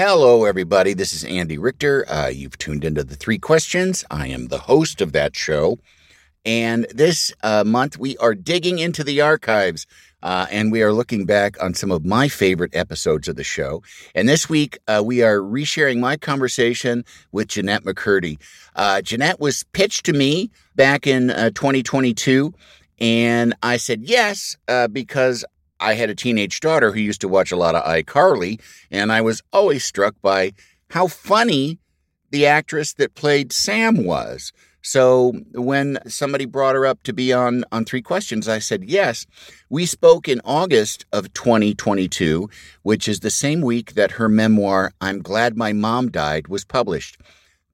Hello, everybody. This is Andy Richter. Uh, you've tuned into the three questions. I am the host of that show. And this uh, month, we are digging into the archives uh, and we are looking back on some of my favorite episodes of the show. And this week, uh, we are resharing my conversation with Jennette McCurdy. Uh, Jennette was pitched to me back in uh, 2022. And I said yes, because I had a teenage daughter who used to watch a lot of iCarly, and I was always struck by how funny the actress that played Sam was. So when somebody brought her up to be on on Three Questions, I said yes. We spoke in August of 2022, which is the same week that her memoir I'm Glad My Mom Died was published.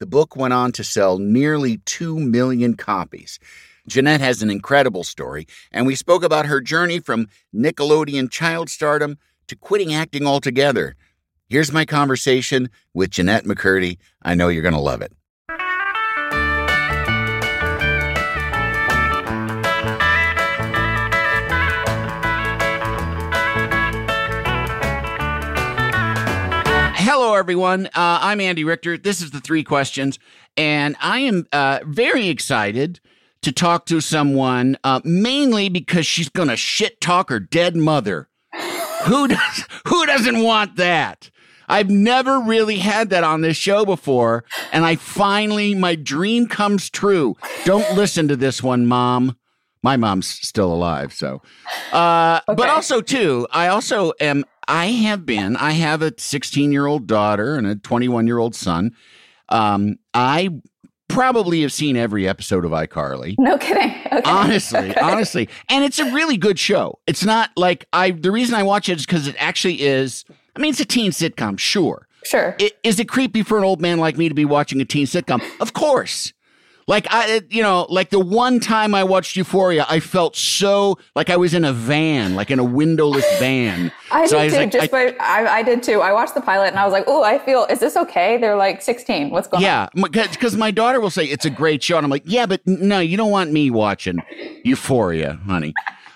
The book went on to sell nearly 2 million copies. Jennette has an incredible story, and we spoke about her journey from Nickelodeon child stardom to quitting acting altogether. Here's my conversation with Jennette McCurdy. I know you're going to love it. Hello, everyone. Uh, I'm Andy Richter. This is the three questions, and I am uh, very excited to talk to someone, uh, mainly because she's going to shit talk her dead mother. who does? Who doesn't want that? I've never really had that on this show before, and I finally my dream comes true. Don't listen to this one, mom. My mom's still alive, so. Uh, okay. But also, too, I also am. I have been. I have a 16 year old daughter and a 21 year old son. Um, I probably have seen every episode of iCarly. No kidding. Okay. Honestly, okay. honestly. And it's a really good show. It's not like I the reason I watch it is because it actually is I mean it's a teen sitcom, sure. Sure. It, is it creepy for an old man like me to be watching a teen sitcom? Of course. Like I, you know, like the one time I watched Euphoria, I felt so like I was in a van, like in a windowless van. I so did I too. Like, just I, by, I, I, did too. I watched the pilot and I was like, oh, I feel, is this okay? They're like 16. What's going yeah, on? Yeah, because my daughter will say it's a great show, and I'm like, yeah, but no, you don't want me watching Euphoria, honey.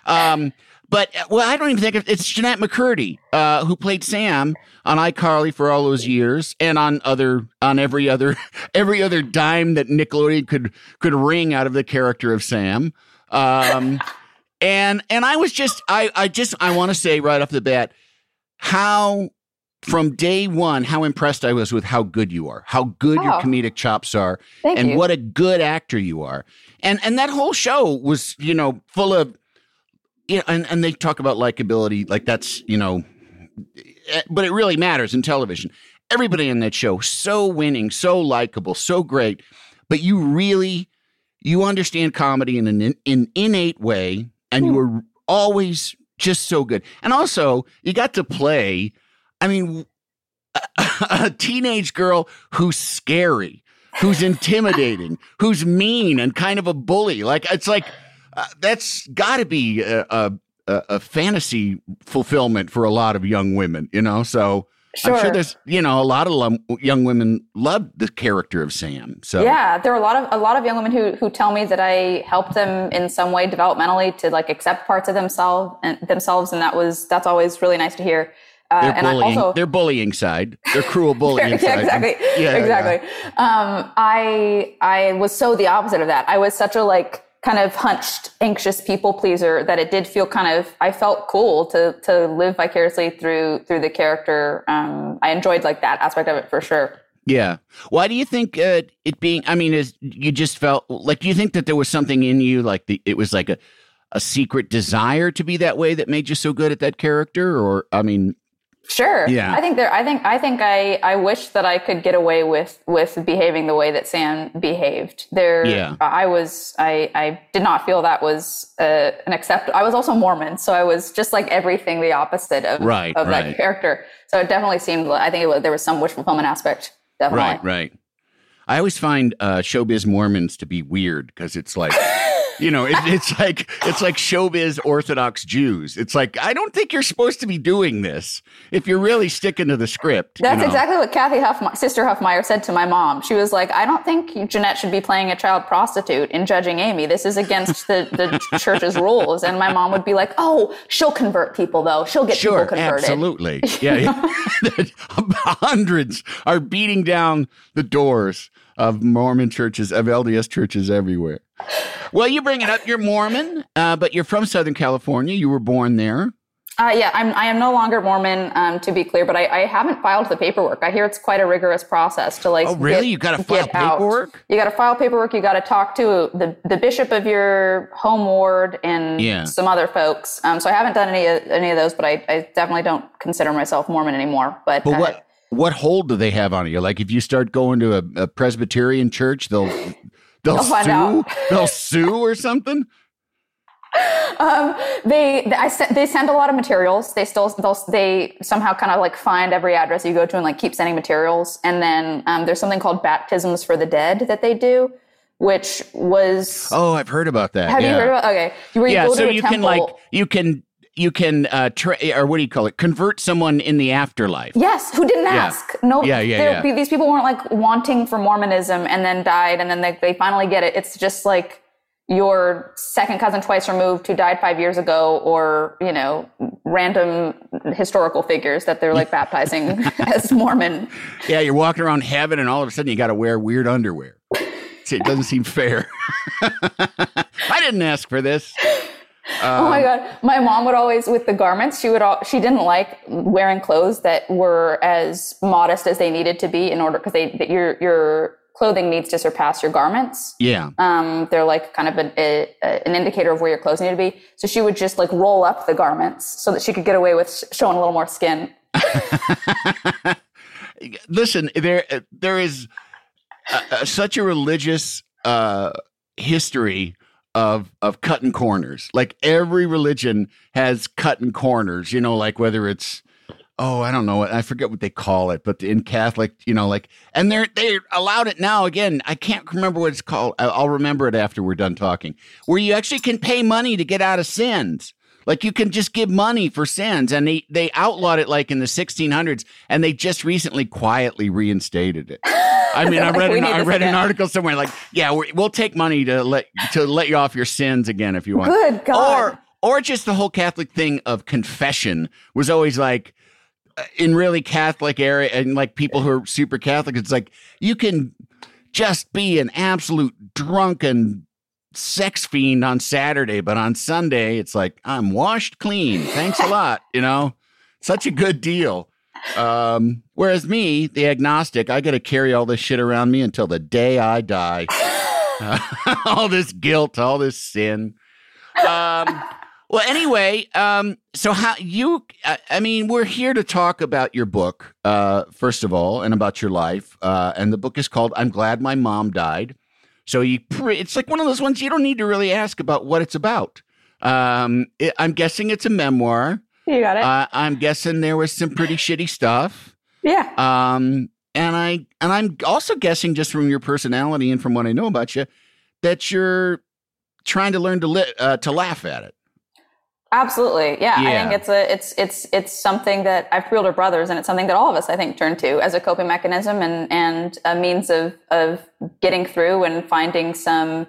Um, but uh, well, I don't even think it's Jennette McCurdy uh, who played Sam on iCarly for all those years, and on other on every other every other dime that Nickelodeon could could wring out of the character of Sam. Um, and and I was just I I just I want to say right off the bat how from day one how impressed I was with how good you are, how good oh, your comedic chops are, and you. what a good actor you are. And and that whole show was you know full of you know, and, and they talk about likability, like that's, you know, eh, but it really matters in television. Everybody in that show, so winning, so likable, so great. But you really, you understand comedy in an in, innate way, and you were always just so good. And also, you got to play, I mean, a, a teenage girl who's scary, who's intimidating, who's mean and kind of a bully. Like, it's like, uh, that's got to be a, a, a, fantasy fulfillment for a lot of young women, you know? So sure. I'm sure there's, you know, a lot of young women love the character of Sam. So yeah, there are a lot of, a lot of young women who, who tell me that I helped them in some way developmentally to like accept parts of themselves and themselves. And that was, that's always really nice to hear. Uh, their bullying, also, their bullying side, their cruel bullying yeah, side. Exactly. Yeah, exactly. Yeah. Um, I I was so the opposite of that. I was such a like kind of hunched, anxious people pleaser that it did feel kind of I felt cool to to live vicariously through through the character. Um, I enjoyed like that aspect of it for sure. Yeah. Why do you think uh, it being? I mean, is you just felt like? Do you think that there was something in you, like the it was like a a secret desire to be that way that made you so good at that character? Or I mean, Sure. Yeah. I think there. I think. I think. I. I wish that I could get away with with behaving the way that Sam behaved. There. Yeah. I was. I. I did not feel that was uh, an accept. I was also Mormon, so I was just like everything the opposite of Right, of right. that character. So it definitely seemed. I think it was, there was some wish fulfillment aspect. Definitely. right, right. I always find uh, showbiz Mormons to be weird because it's like, you know, it, it's like it's like showbiz Orthodox Jews. It's like I don't think you're supposed to be doing this if you're really sticking to the script. you That's know? exactly what Kathy Huff, Sister Huffmeyer said to my mom. She was like, I don't think Jennette should be playing a child prostitute in Judging Amy. This is against the, the church's rules. And my mom would be like, oh, she'll convert people, though. She'll get Sure, people converted. absolutely. Yeah, yeah. hundreds are beating down the doors of Mormon churches, of LDS churches everywhere. Well, you bring it up. You're Mormon, uh, but you're from Southern California. You were born there. Uh, yeah, I'm, I am no longer Mormon, um, to be clear, but I, I haven't filed the paperwork. I hear it's quite a rigorous process to like. Oh, really? get- You gotta file get out. paperwork? You got to file paperwork. You got to talk to the, the bishop of your home ward and Yeah. some other folks. Um, so I haven't done any of, any of those, but I, I definitely don't consider myself Mormon anymore. But, But uh, what what hold do they have on you? Like if you start going to a, a Presbyterian church, they'll they'll, They'll sue. They'll sue or something. Um, they, they, I sent, they send a lot of materials. They still, they'll, they somehow kind of like find every address you go to and like keep sending materials. And then, um, there's something called baptisms for the dead that they do, which was, Oh, I've heard about that. have yeah. you heard about, okay. Where you yeah, go so to a you temple. can like you can you can uh tra- or what do you call it? Convert someone in the afterlife. Yes, who didn't ask? No, Yeah, yeah, yeah. These people weren't like wanting for Mormonism and then died, and then they, they finally get it. It's just like your second cousin twice removed who died five years ago, or you know, random historical figures that they're like baptizing as Mormon. Yeah, you're walking around heaven, and all of a sudden you got to wear weird underwear. It doesn't seem fair. I didn't ask for this. Oh my god, my mom would always with the garments. She would all, she didn't like wearing clothes that were as modest as they needed to be in order because they that your your clothing needs to surpass your garments. Yeah. um, they're like kind of an, a, a- an indicator of where your clothes need to be. So she would just like roll up the garments so that she could get away with showing a little more skin. Listen, there there is uh uh such a religious uh, history of of cutting corners. Like every religion has cutting corners. You know, like whether it's oh I don't know I forget what they call it, but in Catholic, you know, like and they're they allowed it now. Again, I can't remember what it's called. I'll remember it after we're done talking. Where you actually can pay money to get out of sins. Like you can just give money for sins, and they they outlawed it like in the 1600s, and they just recently quietly reinstated it. I mean, I read an, I read an article somewhere like, yeah, we we'll take money to let to let you off your sins again if you want. Good God. Or or just the whole Catholic thing of confession was always like uh, in really Catholic area and like people who are super Catholic, it's like you can just be an absolute drunken sex fiend on Saturday, but on Sunday it's like I'm washed clean. Thanks a lot, you know. Such a good deal. Um, whereas me, the agnostic, I got to carry all this shit around me until the day I die. all this guilt, all this sin. Um, well, anyway, um, so how you? I, I mean, we're here to talk about your book, uh, first of all, and about your life. Uh, and the book is called "I'm Glad My Mom Died." So you, pre- it's like one of those ones you don't need to really ask about what it's about. Um, it, I'm guessing it's a memoir. You got it. Uh, I'm guessing there was some pretty shitty stuff. yeah. Um, and I and I'm also guessing just from your personality and from what I know about you that you're trying to learn to li- uh, to laugh at it. Absolutely. Yeah, I think it's a it's it's it's something that I've thrilled our brothers and it's something that all of us I think turn to as a coping mechanism and and a means of of getting through and finding some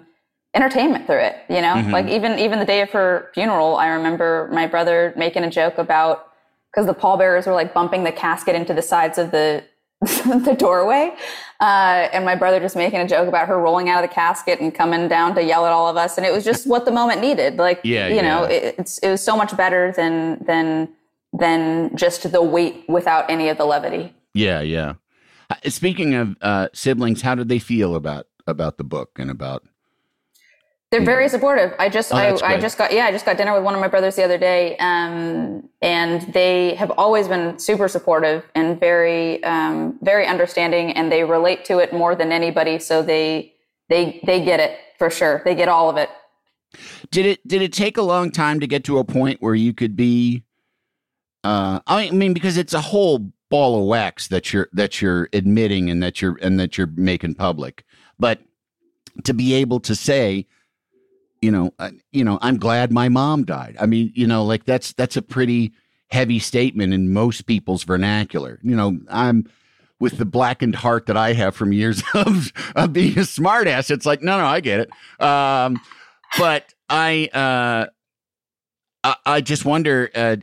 entertainment through it, you know? Mhm. Like even even the day of her funeral, I remember my brother making a joke about because the pallbearers were like bumping the casket into the sides of the the doorway. Uh, and my brother just making a joke about her rolling out of the casket and coming down to yell at all of us. And it was just what the moment needed. Like, Yeah, you know, it, it's, it was so much better than, than, than just the weight without any of the levity. Yeah, yeah. Uh, Speaking of uh, siblings, how did they feel about about the book and about? They're very supportive. I just, Oh, I, I just got, yeah, I just got dinner with one of my brothers the other day, um, and they have always been super supportive and very, um, very understanding, and they relate to it more than anybody. So they, they, they get it for sure. They get all of it. Did it did it take a long time to get to a point where you could be? Uh, I mean, because it's a whole ball of wax that you're that you're admitting and that you're and that you're making public, but to be able to say, you know, uh, you know, I'm glad my mom died. I mean, you know, like that's that's a pretty heavy statement in most people's vernacular. You know, I'm with the blackened heart that I have from years of, of being a smartass. It's like, no, no, I get it. Um, but I, uh, I, I just wonder, uh,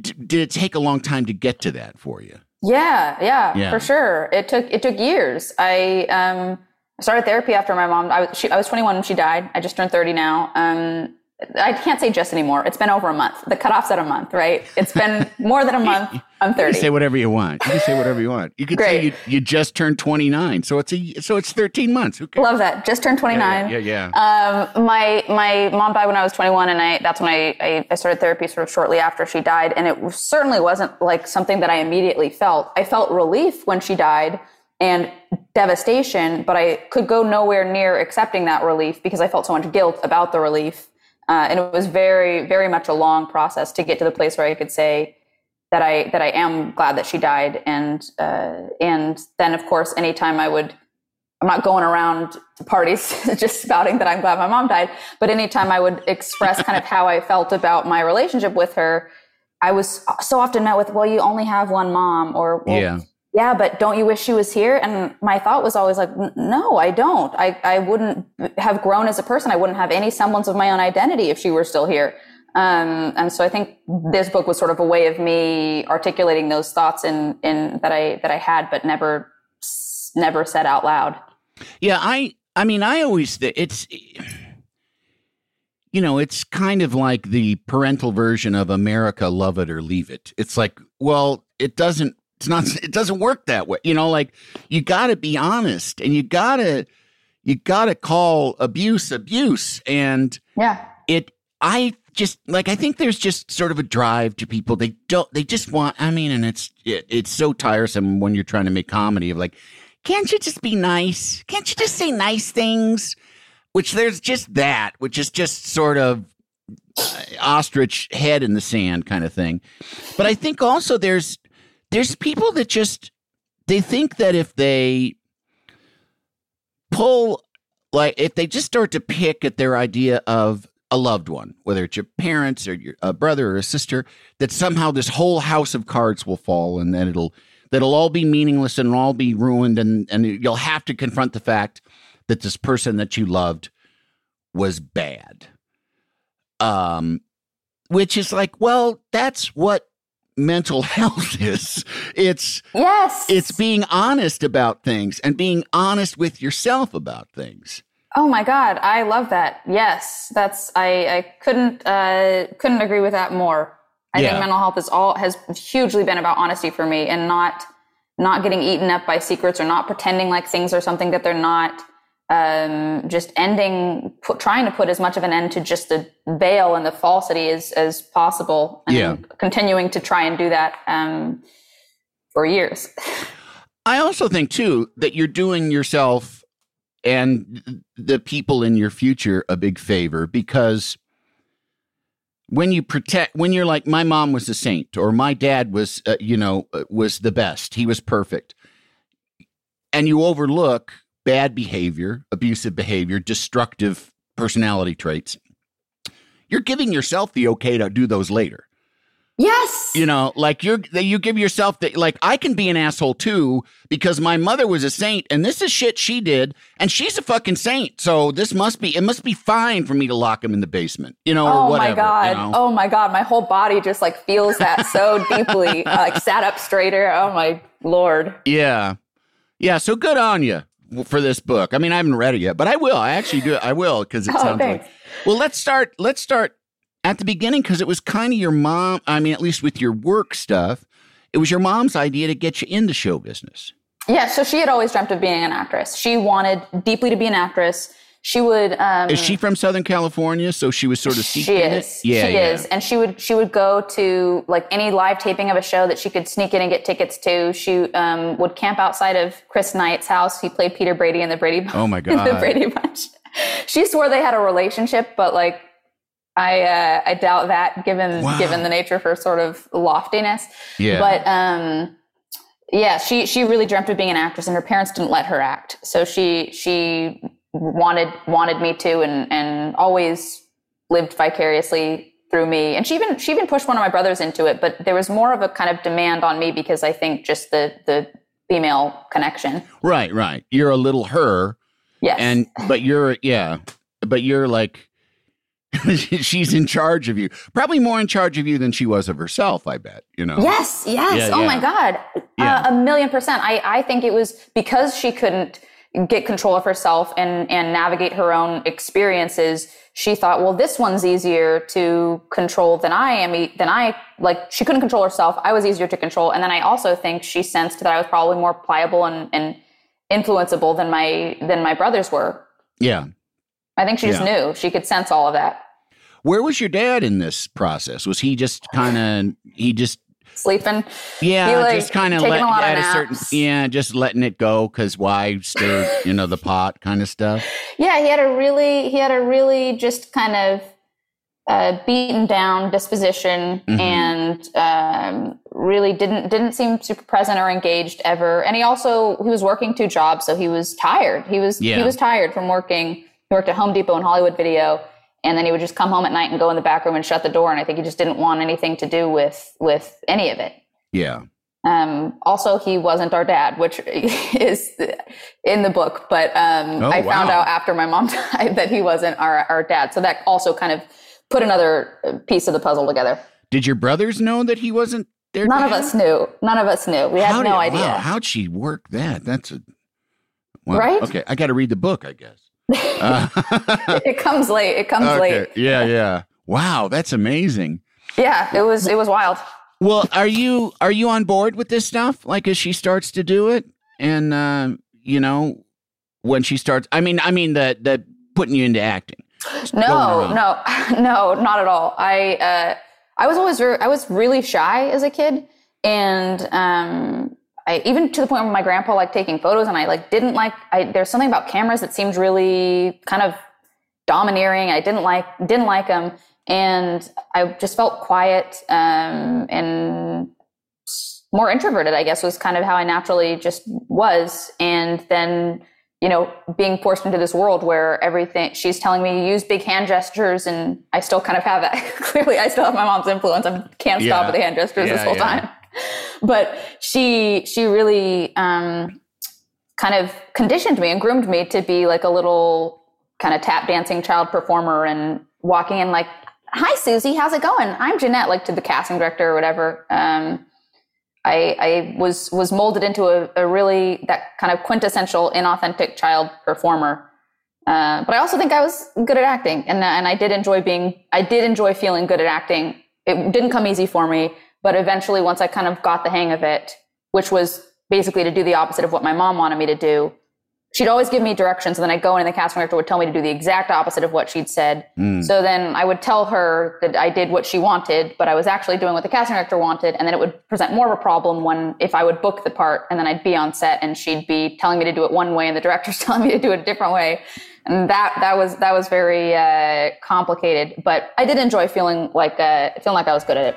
d- did it take a long time to get to that for you? Yeah, yeah, Yeah. for sure. It took it took years. I um started therapy after my mom. I was she, I was 21 when she died. I just turned 30 now. Um, I can't say just anymore. It's been over a month. The cutoff's at a month, right? It's been more than a month. I'm You can 30. say whatever you want. You can say whatever you want. You could say you, you just turned 29. So it's a, so it's 13 months. Who cares? Love that. Just turned 29. Yeah, yeah, yeah. Um, my my mom died when I was 21, and I that's when I, I I started therapy sort of shortly after she died, and it certainly wasn't like something that I immediately felt. I felt relief when she died and devastation, but I could go nowhere near accepting that relief because I felt so much guilt about the relief, uh, and it was very very much a long process to get to the place where I could say that I that I am glad that she died, and uh, and then of course anytime I would I'm not going around to parties just spouting that I'm glad my mom died, but anytime I would express kind of how I felt about my relationship with her, I was so often met with, well, you only have one mom, or well, Yeah. Yeah, but don't you wish she was here? And my thought was always like, no, I don't. I, I wouldn't have grown as a person. I wouldn't have any semblance of my own identity if she were still here. Um, and so I think this book was sort of a way of me articulating those thoughts in, in that I, that I had, but never, never said out loud. Yeah, I I mean, I always it's you know, it's kind of like the parental version of America love it or leave it. It's like, well, it doesn't it's not it doesn't work that way. You know, like you got to be honest and you got to you got to call abuse abuse. And Yeah. it i just like i think there's just sort of a drive to people. They don't they just want i mean and it's it, it's so tiresome when you're trying to make comedy of like can't you just be nice? Can't you just say nice things? Which there's just that which is just sort of uh, ostrich head in the sand kind of thing. But i think also there's there's people that just they think that if they pull like if they just start to pick at their idea of a loved one, whether it's your parents or your a brother or a sister, that somehow this whole house of cards will fall and then it'll that'll all be meaningless and all be ruined and and you'll have to confront the fact that this person that you loved was bad. Um which is like, well, that's what mental health is. It's Yes. it's being honest about things and being honest with yourself about things. Oh my God, I love that. Yes, that's I, I couldn't uh, couldn't agree with that more. I Yeah. think mental health is all has hugely been about honesty for me and not not getting eaten up by secrets or not pretending like things are something that they're not. Um, just ending, put, trying to put as much of an end to just the veil and the falsity as as possible, and Yeah. continuing to try and do that um, for years. I also think too that you're doing yourself and the people in your future a big favor because when you protect when you're like my mom was a saint or my dad was uh, you know uh, was the best he was perfect and you overlook bad behavior abusive behavior destructive personality traits you're giving yourself the okay to do those later Yes. you know like you're that you give yourself the like i can be an asshole too because my mother was a saint and this is shit she did and she's a fucking saint so this must be it must be fine for me to lock him in the basement you know or Oh my god! you know? Oh my god! My whole body just like feels that so deeply. Like sat up straighter. Oh my lord! yeah Yeah, so good on you for this book. I mean, I haven't read it yet, but I will. I actually do. I will because it Oh, sounds thanks. like. Well, let's start. Let's start at the beginning because it was kind of your mom. I mean, at least with your work stuff, it was your mom's idea to get you into show business. Yeah, so she had always dreamt of being an actress. She wanted deeply to be an actress. She would. Um, Is she from Southern California? So she was sort of She is. it. Yeah, she yeah. is, and she would she would go to like any live taping of a show that she could sneak in and get tickets to. She um, would camp outside of Chris Knight's house. He played Peter Brady in the Brady. Bunch. Oh my god, the. Brady Bunch. She swore they had a relationship, but like I uh, I doubt that given Wow. given the nature of her sort of loftiness. Yeah. But um, yeah, she she really dreamt of being an actress, and her parents didn't let her act. So she she wanted wanted me to, and and always lived vicariously through me. And she even she even pushed one of my brothers into it, but there was more of a kind of demand on me because I think just the the female connection. Right, right. You're a little her, Yes. and but you're yeah, but you're like she's in charge of you. Probably more in charge of you than she was of herself. I bet. You know. Yes, yes. Yeah, oh yeah. my God. Yeah. Uh, a million percent. I, I think it was because she couldn't get control of herself and, and navigate her own experiences. She thought, well, this one's easier to control than I am. Than I, like, she couldn't control herself. I was easier to control. And then I also think she sensed that I was probably more pliable and, and influenceable than my, than my brothers were. Yeah. I think she just Yeah. knew. She could sense all of that. Where was your dad in this process? Was he just kind of he just Sleeping. yeah, He, like, just kind of taking let a at a certain yeah, just letting it go because why stir you know the pot kind of stuff. Yeah, he had a really he had a really just kind of uh, beaten down disposition Mhm. and um, really didn't didn't seem super present or engaged ever. And he also he was working two jobs, so he was tired. He was Yeah. he was tired from working. He worked at Home Depot and Hollywood Video, and then he would just come home at night and go in the back room and shut the door. And I think he just didn't want anything to do with with any of it. Yeah, Um, also, he wasn't our dad, which is in the book. But um, Oh, I found out after my mom died that he wasn't our, our dad. So that also kind of put another piece of the puzzle together. did your brothers know that he wasn't? None of us knew. None of us knew. We had no idea. Wow, how'd she work that? That's a wow. Right? Okay, I got to read the book, I guess. Uh, It comes late. It comes okay. late. Yeah, yeah. Wow, that's amazing. Yeah, it was it was wild. Well, are you are you on board with this stuff? Like as she starts to do it, and uh, you know, when she starts, I mean, I mean the the putting you into acting. No, no, no, not at all. I uh, I was always re- I was really shy as a kid, and um, I even to the point where my grandpa liked taking photos, and I like didn't like. I there's something about cameras that seemed really kind of domineering. I didn't like didn't like them, and I just felt quiet um, and more introverted. I guess was kind of how I naturally just was, and then you know, being forced into this world where everything she's telling me to use big hand gestures, and I still kind of have that. Clearly, I still have my mom's influence. I can't Yeah. stop with the hand gestures this whole yeah. time. But she she really um, kind of conditioned me and groomed me to be like a little kind of tap dancing child performer and walking in like, "Hi, Susie, how's it going? I'm Jennette," like to the casting director or whatever. Um, I, I was was molded into a, a really that kind of quintessential inauthentic child performer. Uh, but I also think I was good at acting, and and I did enjoy being I did enjoy feeling good at acting. It didn't come easy for me, but eventually, once I kind of got the hang of it, which was basically to do the opposite of what my mom wanted me to do. She'd always give me directions, and then I'd go in, and the casting director would tell me to do the exact opposite of what she'd said. So then I would tell her that I did what she wanted, but I was actually doing what the casting director wanted, and then it would present more of a problem when if I would book the part and then I'd be on set and she'd be telling me to do it one way and the director's telling me to do it a different way, and that that was that was very uh, complicated. But I did enjoy feeling like uh, feeling like I was good at it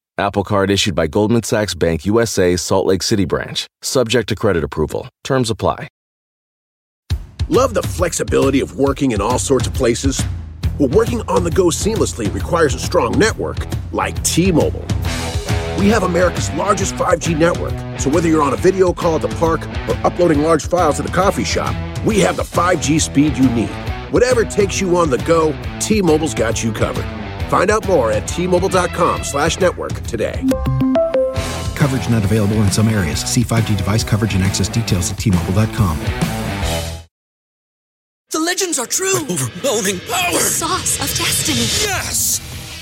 Apple Card issued by Goldman Sachs Bank USA Salt Lake City branch, subject to credit approval. Terms apply. Love the flexibility of working in all sorts of places? Well, working on the go seamlessly requires a strong network like T Mobile. We have America's largest 5G network, so whether you're on a video call at the park or uploading large files at the coffee shop, we have the 5G speed you need. Whatever takes you on the go, T-Mobile's got you covered. Find out more at T-Mobile.com slash network today. Coverage not available in some areas. See 5G device coverage and access details at T-Mobile.com. The legends are true. Overwhelming power! The sauce of destiny. Yes!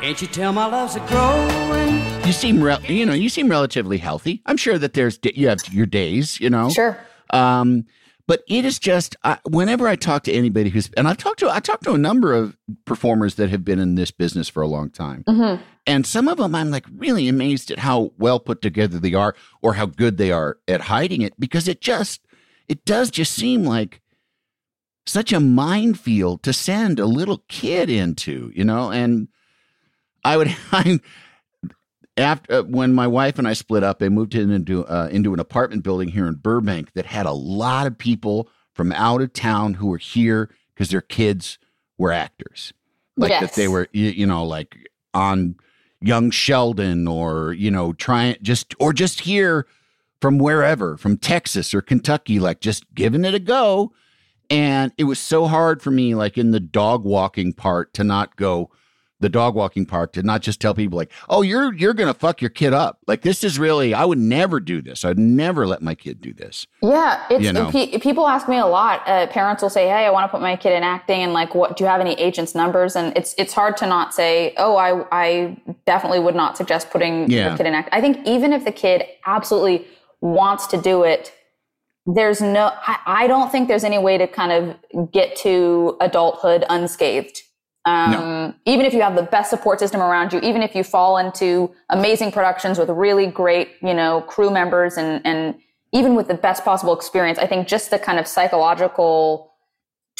Can't you tell my love's a growing? You seem, re- you know, you seem relatively healthy. I'm sure that there's you have your days, you know. Sure. Um, but it is just uh, whenever I talk to anybody who's and I've talked to I talked to a number of performers that have been in this business for a long time, Mm-hmm. and some of them I'm like really amazed at how well put together they are or how good they are at hiding it because it just it does just seem like such a minefield to send a little kid into, you know, and I would I after uh, when my wife and I split up, I moved in into uh, into an apartment building here in Burbank that had a lot of people from out of town who were here because their kids were actors, like that they were you, you know like on Young Sheldon or you know trying just or just here from wherever from Texas or Kentucky, like just giving it a go. And it was so hard for me, like in the dog walking part, to not go the dog walking park to not just tell people like, "Oh, you're you're gonna fuck your kid up." Like this is really, I would never do this. I'd never let my kid do this. Yeah, it's You know. pe- people ask me a lot. Uh, parents will say, "Hey, I want to put my kid in acting," and like, "What do you have any agents' numbers?" And it's it's hard to not say, "Oh, I I definitely would not suggest putting Yeah. your kid in acting." I think even if the kid absolutely wants to do it, there's no. I, I don't think there's any way to kind of get to adulthood unscathed. Um, Even if you have the best support system around you, even if you fall into amazing productions with really great, you know, crew members and and even with the best possible experience, I think just the kind of psychological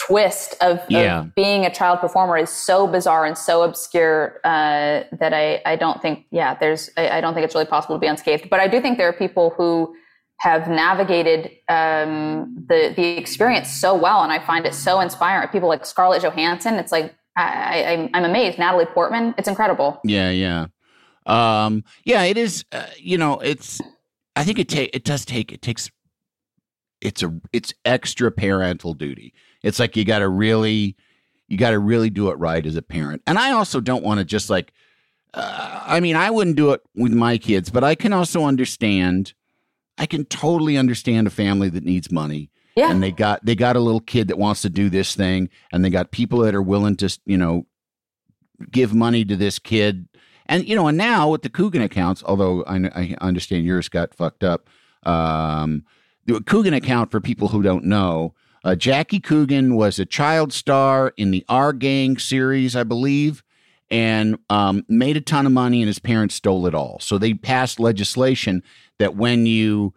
twist of, Yeah. of being a child performer is so bizarre and so obscure uh, that I, I don't think, yeah, there's, I, I don't think it's really possible to be unscathed. But I do think there are people who have navigated um, the the experience so well, and I find it so inspiring. People like Scarlett Johansson, it's like I, I, I'm- I'm amazed. Natalie Portman, it's incredible. Yeah, yeah, um, yeah. It is. Uh, you know, it's. I think it take it does take it takes. It's a it's extra parental duty. It's like you got to really, you got to really do it right as a parent. And I also don't want to just like. Uh, I mean, I wouldn't do it with my kids, but I can also understand. I can totally understand a family that needs money Yeah. and they got they got a little kid that wants to do this thing and they got people that are willing to you know give money to this kid and you know and now with the Coogan accounts although I, I understand yours got fucked up um the Coogan account for people who don't know uh, Jackie Coogan was a child star in the Our Gang series I believe and um, made a ton of money and his parents stole it all so they passed legislation that when you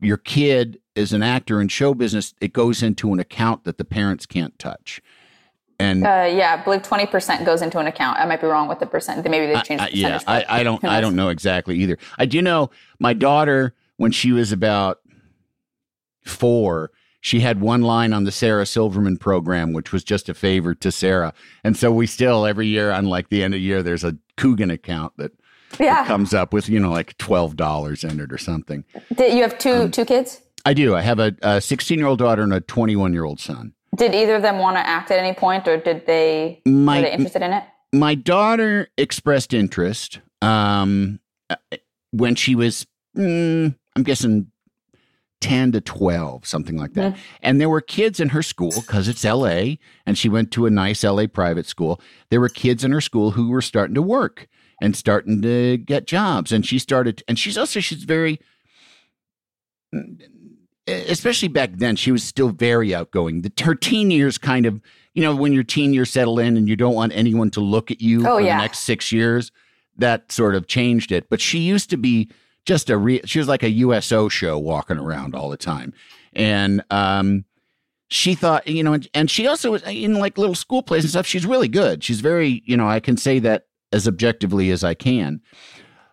your kid is an actor in show business, it goes into an account that the parents can't touch. And Uh, yeah, I believe 20% goes into an account. I might be wrong with the percent. Maybe they changed I- the yeah. I, I don't, I don't know exactly either. I do know my daughter when she was about four. She had one line on the Sarah Silverman program, which was just a favor to Sarah, and so we still every year, on like the end of the year, there's a Coogan account that Yeah. comes up with you know like twelve dollars in it or something. Did you have two Um, two kids? I do. I have a 16 year old daughter and a 21 year old son. Did either of them want to act at any point, or did they My- were they interested in it? my daughter expressed interest um, when she was, mm, I'm guessing, 10 to 12, something like that. And there were kids in her school because it's LA and she went to a nice LA private school. There were kids in her school who were starting to work and starting to get jobs. And she started, and she's also, she's very, especially back then, she was still very outgoing. The, her teen years kind of, you know, when your teen years settle in and you don't want anyone to look at you Oh, for yeah. the next six years, that sort of changed it. But she used to be just a re- she was like a USO show walking around all the time, and um, she thought, you know, and, and she also was in like little school plays and stuff. She's really good. She's very, you know, I can say that as objectively as I can.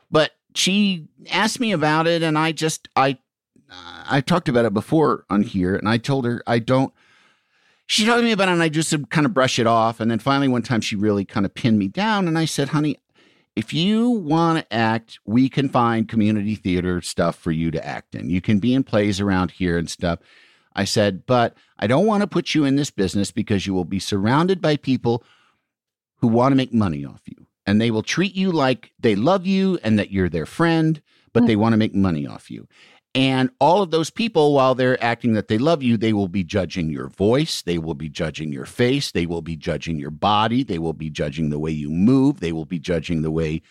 But she asked me about it, and I just I I talked about it before on here, and I told her I don't. She told me about it, and I just kind of brush it off. And then finally, one time, she really kind of pinned me down, and I said, "Honey, if you want to act, we can find community theater stuff for you to act in. You can be in plays around here and stuff." I said, "But I don't want to put you in this business because you will be surrounded by people who want to make money off you, and they will treat you like they love you and that you're their friend, but hmm. they want to make money off you." And all of those people, while they're acting that they love you, they will be judging your voice. They will be judging your face. They will be judging your body. They will be judging the way you move. They will be judging the way,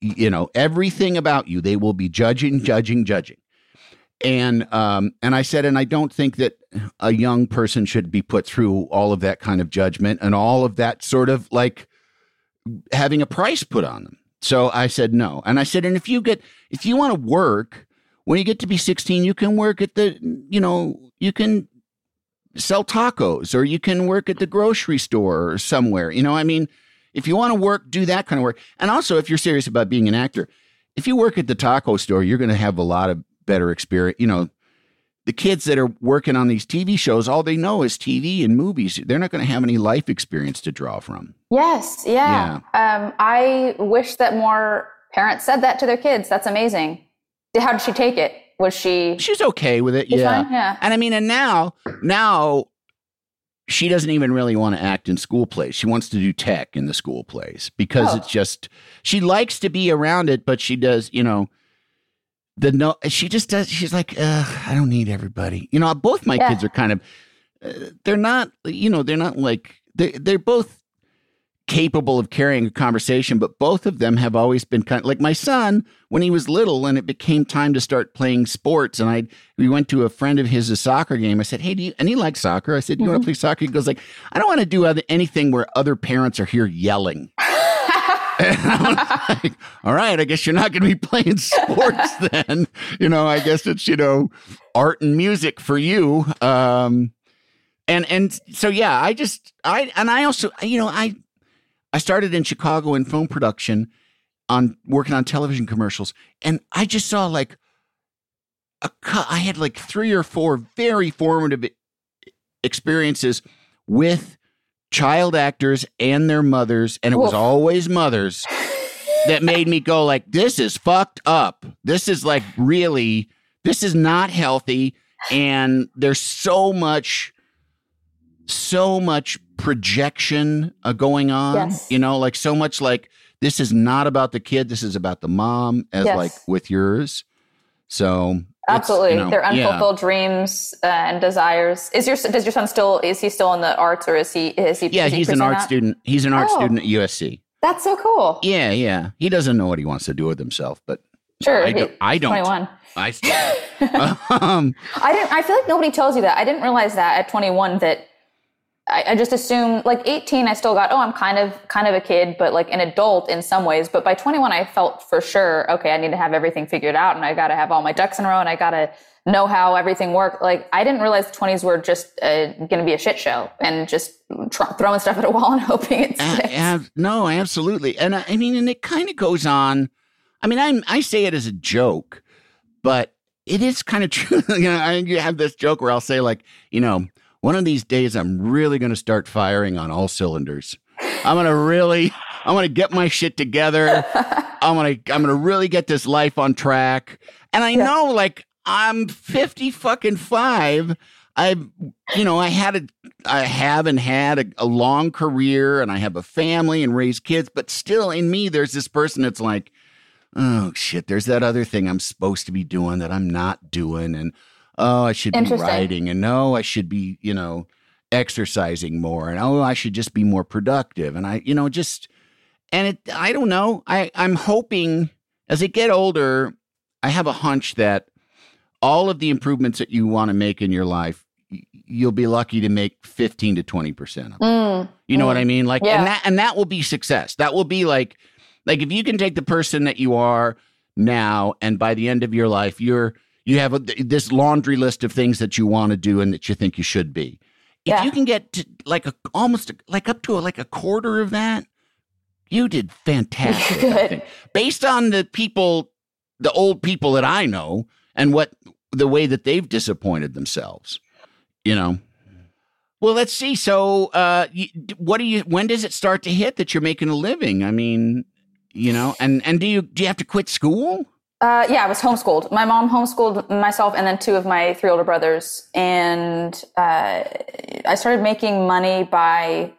you know, everything about you. They will be judging, judging, judging. And um, and I said, and I don't think that a young person should be put through all of that kind of judgment and all of that sort of like having a price put on them. So I said no. And I said, and if you get if you want to work when you get to be 16, you can work at the, you know, you can sell tacos or you can work at the grocery store or somewhere. You know, I mean, if you want to work, do that kind of work. And also, if you're serious about being an actor, if you work at the taco store, you're going to have a lot of better experience. You know, the kids that are working on these TV shows, all they know is TV and movies. They're not going to have any life experience to draw from. Yes, yeah. Um, I wish that more parents said that to their kids. That's amazing. How did she take it? Was she? She's okay with it. Yeah. fine? Yeah. And I mean, and now, now she doesn't even really want to act in school plays. She wants to do tech in the school plays because Oh. it's just, she likes to be around it, but she does, you know, the no, she just does, she's like, I don't need everybody. You know, both my Yeah. kids are kind of, uh, they're not, you know, they're not like, they, they're both capable of carrying a conversation, but both of them have always been kind of, like my son when he was little and it became time to start playing sports. And I we went to a friend of his a soccer game. I said, Hey, do you and he likes soccer? I said, Do you want to play soccer? He goes like, I don't want to do other, anything where other parents are here yelling. Like, all right, I guess you're not going to be playing sports then. You know, I guess it's, you know, art and music for you. Um, and, and so, yeah, I just, I, and I also, you know, I, I started in Chicago in film production on working on television commercials. And I just saw like a, I had like three or four very formative experiences with child actors and their mothers, and it was always mothers that made me go like, "This is fucked up. This is like really, this is not healthy." And there's so much, so much projection uh, going on. Yes. You know, like so much like this is not about the kid. This is about the mom, as Yes. like with yours. So Absolutely, you know, their yeah. unfulfilled dreams uh, and desires. Is your does your son still is he still in the arts or is he is he? Yeah, is he he's an art that? student. He's an art Oh. student at USC. That's so cool. Yeah, yeah. He doesn't know what he wants to do with himself, but Sure, I he- don't. I don't. Twenty one. I still. um, I didn't. I feel like nobody tells you that. I didn't realize that at 21 that I, I just assumed like 18. I still got oh I'm kind of kind of a kid, but like an adult in some ways. But by 21, I felt for sure okay. I need to have everything figured out, and I got to have all my ducks in a row, and I got to know how everything worked. Like I didn't realize the 20s were just uh, going to be a shit show and just tr- throwing stuff at a wall and hoping it a- sticks. ab- no, absolutely. And I, I mean, and it kind of goes on. I mean, I'm I say it as a joke, but it is kind of true. you know, I you have this joke where I'll say like, you know, one of these days I'm really going to start firing on all cylinders. I'm going to really I'm going to get my shit together. I'm going to I'm going to really get this life on track. And I know like I'm 50 fucking 5. I've you know, I had a I have and had a, a long career and I have a family and raised kids, but still in me there's this person that's like oh shit, there's that other thing I'm supposed to be doing that I'm not doing. And oh, I should be writing. And no, I should be, you know, exercising more. And oh, I should just be more productive. And I, you know, just, and it, I don't know. I, I'm hoping as I get older, I have a hunch that all of the improvements that you want to make in your life, you'll be lucky to make 15 to 20% of them. Mm, You know mm. what I mean? Like, Yeah. and that and that will be success. That will be like, like if you can take the person that you are now, and by the end of your life, you're you have a, this laundry list of things that you want to do and that you think you should be. If Yeah. you can get to like a almost like up to a, like a quarter of that, you did fantastic. Good. Based on the people, the old people that I know, and what the way that they've disappointed themselves, you know. Well, let's see. So, uh, what do you? When does it start to hit that you're making a living? I mean, you know, and and do you do you have to quit school? Uh, yeah, I was homeschooled. My mom homeschooled myself and then two of my three older brothers. And uh, I started making money by,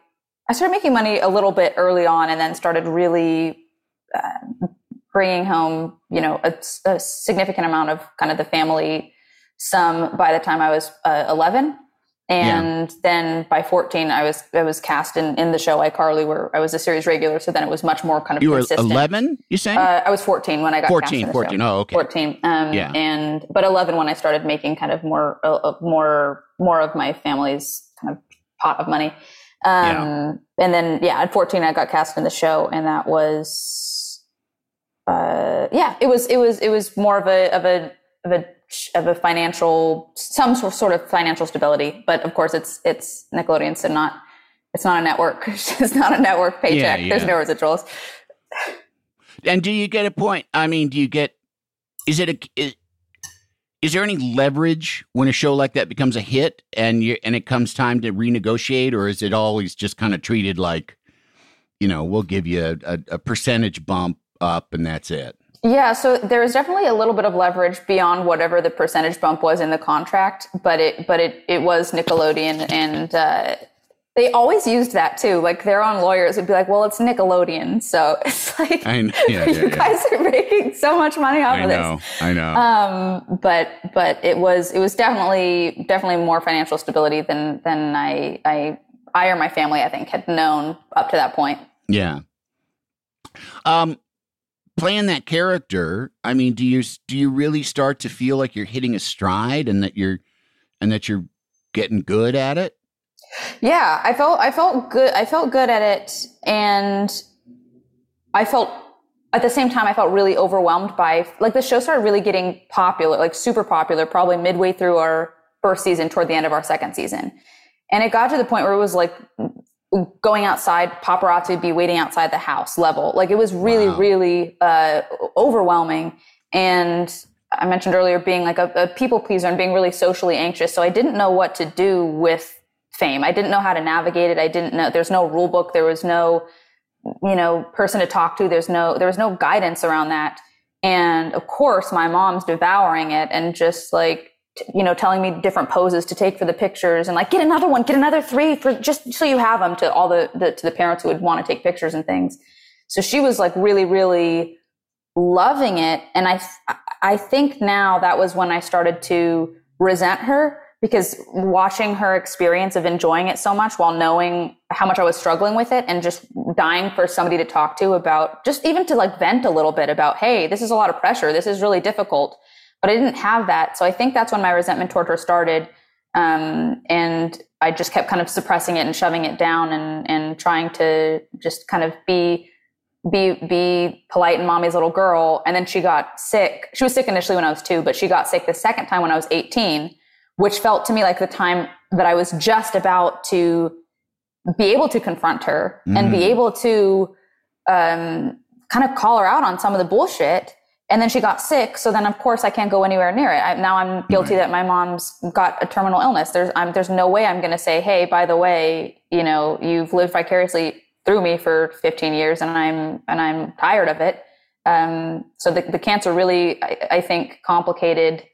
I started making money a little bit early on and then started really uh, bringing home, you know, a, a significant amount of kind of the family sum by the time I was uh, 11. And then by 14, I was I was cast in, in the show iCarly, where I was a series regular. So then it was much more kind of You were consistent. 11. You saying? Uh, I was 14 when I got 14, cast in 14. show. Oh, okay. 14. Um, Yeah. And but 11 when I started making kind of more uh, uh, more more of my family's kind of pot of money. Um, And then yeah, at 14 I got cast in the show, and that was uh, yeah, it was it was it was more of a of a of a of a financial some sort of financial stability. But of course, it's it's Nickelodeon, so not it's not a network. it's not a network paycheck. Yeah, There's no residuals. And do you get a point? I mean, do you get? Is it a? Is, is there any leverage when a show like that becomes a hit and you and it comes time to renegotiate, or is it always just kind of treated like, you know, we'll give you a, a, a percentage bump up and that's it? Yeah, so there was definitely a little bit of leverage beyond whatever the percentage bump was in the contract, but it but it it was Nickelodeon, and uh, they always used that too. Like their own lawyers would be like, "Well, it's Nickelodeon, so it's like I know. Yeah, yeah, you yeah. guys are making so much money off I of know. this." I know. Um, but but it was it was definitely definitely more financial stability than than I I I or my family I think had known up to that point. Yeah. Um, playing that character, I mean, do you do you really start to feel like you're hitting a stride and that you're and that you're getting good at it? Yeah, I felt I felt good. I felt good at it, and I felt at the same time I felt really overwhelmed by like the show started really getting popular, like super popular, probably midway through our first season, toward the end of our second season, and it got to the point where it was like going outside, paparazzi would be waiting outside the house level. Like it was really, Wow. really uh, overwhelming. And I mentioned earlier being like a, a people pleaser and being really socially anxious. So I didn't know what to do with fame. I didn't know how to navigate it. I didn't know there's no rule book. There was no, you know, person to talk to. There's no, there was no guidance around that. And of course, my mom's devouring it and just like, you know, telling me different poses to take for the pictures and like, get another one, get another three for just so you have them to all the, the to the parents who would want to take pictures and things. So she was like really, really loving it. And I, I think now that was when I started to resent her because watching her experience of enjoying it so much while knowing how much I was struggling with it and just dying for somebody to talk to about just even to like vent a little bit about, Hey, this is a lot of pressure. This is really difficult. But I didn't have that. So I think that's when my resentment toward her started. Um, and I just kept kind of suppressing it and shoving it down and, and trying to just kind of be be be polite and mommy's little girl and then she got sick she was sick initially when i was two but she got sick the second time when i was 18 which felt to me like the time that i was just about to be able to confront her and be Mhm. able to um, kind of call her out on some of the bullshit and then she got sick so then of course i can't go anywhere near it I, now i'm guilty that my mom's got a terminal illness there's I'm, there's no way i'm going to say hey by the way you know you've lived vicariously through me for 15 years and i'm and i'm tired of it um, so the, the cancer really I, I think complicated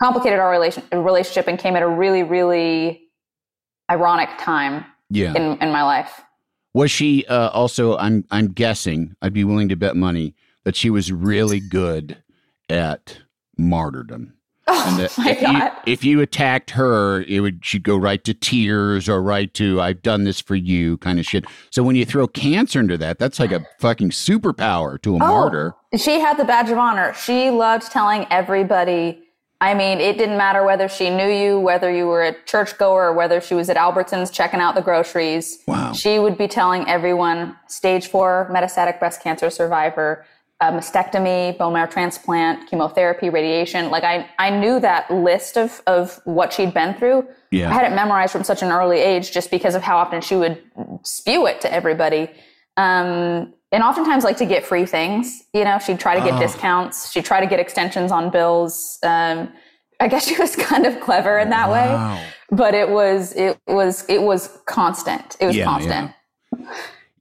complicated our relation, relationship and came at a really really ironic time Yeah. in, in my life Was she uh, also? I'm I'm guessing. I'd be willing to bet money that she was really good at martyrdom. oh And that my if god you if you attacked her, it would she'd go right to tears or right to "I've done this for you" kind of shit. So when you throw cancer into that, that's like a fucking superpower to a Oh, martyr. She had the badge of honor. She loved telling everybody I mean, it didn't matter whether she knew you, whether you were a churchgoer, or whether she was at Albertsons checking out the groceries. Wow. She would be telling everyone stage four metastatic breast cancer survivor, a mastectomy, bone marrow transplant, chemotherapy, radiation. Like I, I knew that list of, of what she'd been through. Yeah. I had it memorized from such an early age just because of how often she would spew it to everybody. Um, and oftentimes like to get free things, you know, she'd try to get Oh. discounts. She'd try to get extensions on bills. Um, I guess she was kind of clever in that Wow. way, but it was, it was, it was constant. It was Yeah, constant.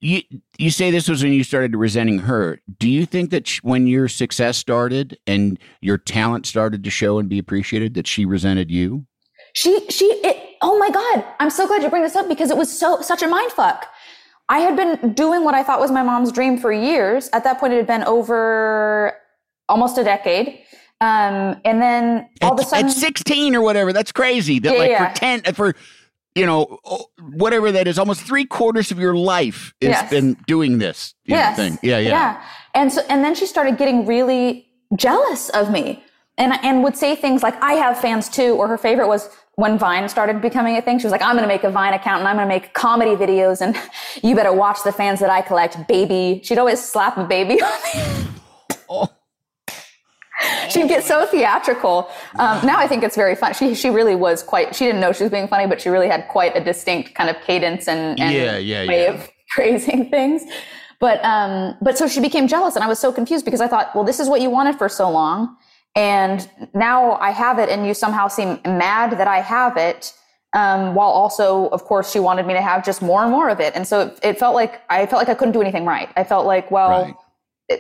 You you say this was when you started resenting her. Do you think that sh- when your success started and your talent started to show and be appreciated, that she resented you? She, she, it, oh my God. I'm so glad you bring this up because it was so, such a mind fuck. I had been doing what I thought was my mom's dream for years. At that point, it had been over almost a decade. Um, and then all at, of a sudden, at 16 or whatever, that's crazy. That Yeah, like yeah. for 10 uh, for you know whatever that is, almost three quarters of your life has Yes. been doing this yes. thing. Yeah, yeah, And so, and then she started getting really jealous of me and, and would say things like, I have fans too. Or her favorite was when Vine started becoming a thing. She was like, I'm going to make a Vine account and I'm going to make comedy videos and you better watch the fans that I collect, baby. She'd always slap a baby on me. Oh. She'd get so theatrical. Um, now I think it's very fun. She she really was quite. She didn't know she was being funny, but she really had quite a distinct kind of cadence and, and Yeah, yeah, way yeah. of phrasing things. But um, but so she became jealous, and I was so confused because I thought, well, this is what you wanted for so long, and now I have it, and you somehow seem mad that I have it. Um, while also, of course, she wanted me to have just more and more of it, and so it, it felt like I felt like I couldn't do anything right. I felt like, well, Right.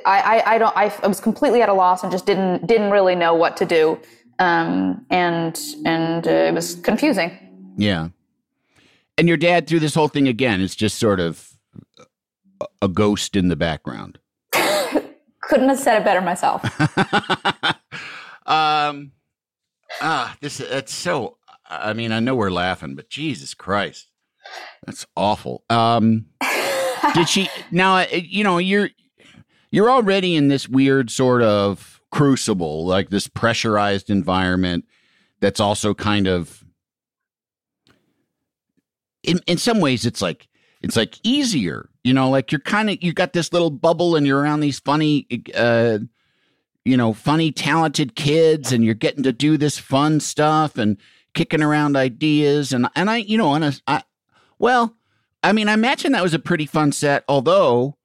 I, I, I don't, I, I was completely at a loss and just didn't, didn't really know what to do. Um, and, and uh, it was confusing. Yeah. And your dad through this whole thing again is just sort of a- ghost in the background. Couldn't have said it better myself. um ah this that's so I mean, I know we're laughing, but Jesus Christ. That's awful. Um did she now uh, you know, you're you're already in this weird sort of crucible, like this pressurized environment that's also kind of in in some ways it's like it's like easier you know like you're kind of you got this little bubble and you're around these funny uh you know funny talented kids and you're getting to do this fun stuff and kicking around ideas and and I you know on a I well I mean I imagine that was a pretty fun set although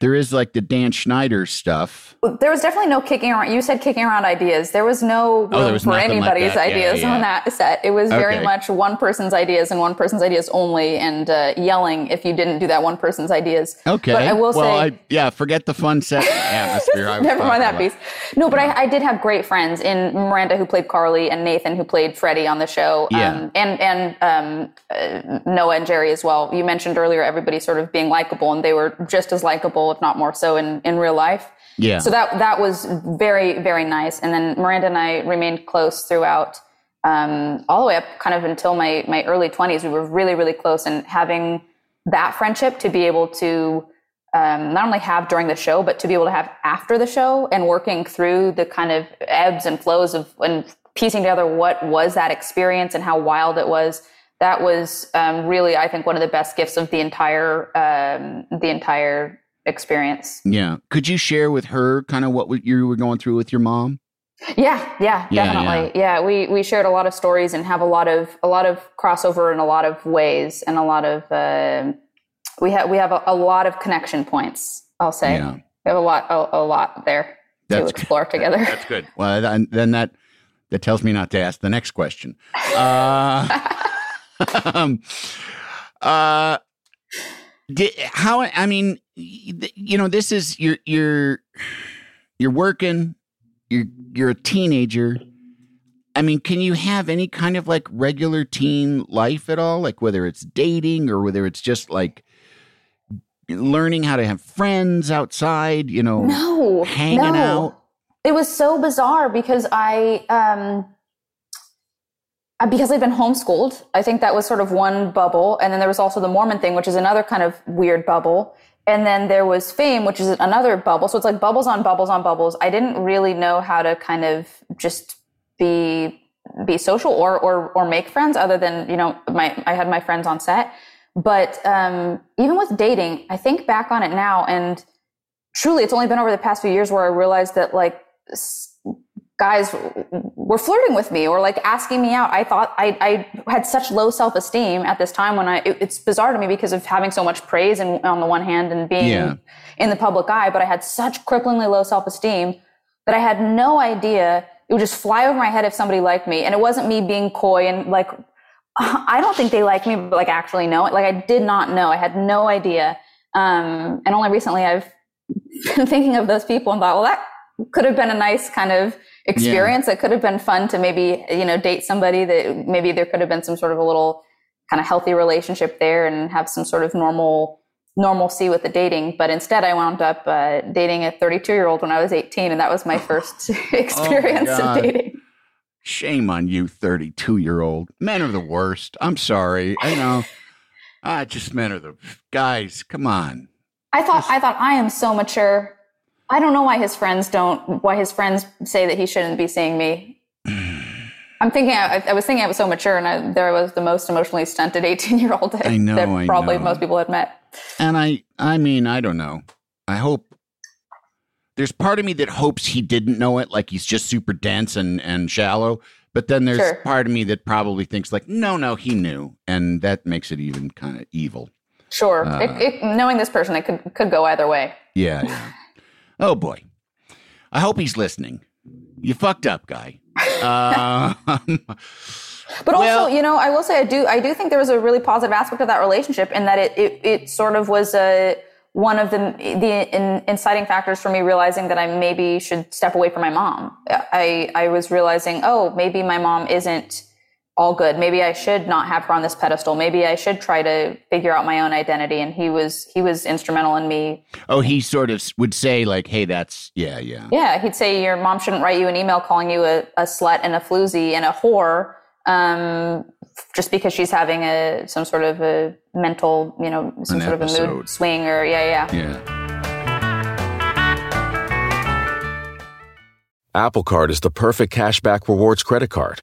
there is like the Dan Schneider stuff There was definitely no kicking around. You said kicking around ideas. There was no room Oh, was for nothing like anybody's that. Yeah, ideas yeah. on that set. It was very Okay. much one person's ideas and one person's ideas only, and uh, yelling if you didn't do that one person's ideas. okay But I will well say, I yeah forget the fun set atmosphere I Never mind that talking piece. No, but I, I did have great friends in Miranda who played Carly and Nathan who played Freddie on the show. Yeah. Um, and and um, uh, Noah and Jerry as well. You mentioned earlier everybody sort of being likable, and they were just as likable, if not more so, in, in real life. yeah So that that was very very nice. And then Miranda and I remained close throughout, um, all the way up kind of until my my early twenties. We were really really close, and having that friendship to be able to um, not only have during the show, but to be able to have after the show, and working through the kind of ebbs and flows of and piecing together what was that experience and how wild it was. That was um, really, I think, one of the best gifts of the entire um, the entire experience. Yeah. Could you share with her kind of what you were going through with your mom? Yeah, yeah, Yeah, definitely. Yeah. we we shared a lot of stories and have a lot of a lot of crossover in a lot of ways and a lot of uh, we have we have a, a lot of connection points. I'll say Yeah. we have a lot a, a lot there That's to explore together. That's good. Well, then, then that that tells me not to ask the next question. Uh, um, uh, how? I mean, you know, this is you're you're you're working. You're you're a teenager. I mean, can you have any kind of like regular teen life at all? Like whether it's dating or whether it's just like learning how to have friends outside, you know, no, hanging no. out. It was so bizarre because I um because I'd been homeschooled. I think that was sort of one bubble, and then there was also the Mormon thing, which is another kind of weird bubble. And then there was fame, which is another bubble. So it's like bubbles on bubbles on bubbles. I didn't really know how to kind of just be be social or or or make friends other than you know my I had my friends on set. But um, even with dating, I think back on it now, and truly, it's only been over the past few years where I realized that like guys were flirting with me or like asking me out. I thought I, I had such low self esteem at this time when I, it, it's bizarre to me because of having so much praise and on the one hand and being Yeah. in the public eye, but I had such cripplingly low self esteem that I had no idea. It would just fly over my head if somebody liked me. And it wasn't me being coy and like, I don't think they like me, but like actually know it. Like I did not know. I had no idea. Um, and only recently I've been thinking of those people and thought, well, that could have been a nice kind of experience. It could have been fun to maybe, you know, date somebody that maybe there could have been some sort of a little kind of healthy relationship there and have some sort of normal normalcy with the dating. But instead I wound up uh, dating a 32 year old when I was 18. And that was my first experience God. of dating. Shame on you, 32 year old. Men are the worst. I'm sorry. I know. I just men are the guys. Come on. I thought I thought I am so mature. I don't know why his friends don't. Why his friends say that he shouldn't be seeing me. I'm thinking. I, I was thinking I was so mature, and I, there was the most emotionally stunted 18 year old that, I know, that I probably know. most people had met. And I, I mean, I don't know. I hope there's part of me that hopes he didn't know it, like he's just super dense and and shallow. But then there's Sure. part of me that probably thinks like, no, no, he knew, and that makes it even kind of evil. Sure, Uh. it, it, knowing this person, it could could go either way. Yeah, yeah. Oh boy, I hope he's listening. You fucked up, guy. Uh, But Well- also, you know, I will say I do I do think there was a really positive aspect of that relationship in that it it, it sort of was a one of the the in, inciting factors for me realizing that I maybe should step away from my mom. I I was realizing, oh, maybe my mom isn't all good. Maybe I should not have her on this pedestal. Maybe I should try to figure out my own identity. And he was he was instrumental in me. oh, he sort of would say like, hey, that's yeah, yeah. Yeah, he'd say your mom shouldn't write you an email calling you a, a slut and a floozy and a whore um, just because she's having a some sort of a mental, you know, some An sort of a mood swing or yeah, yeah. Yeah. Apple Card is the perfect cashback rewards credit card.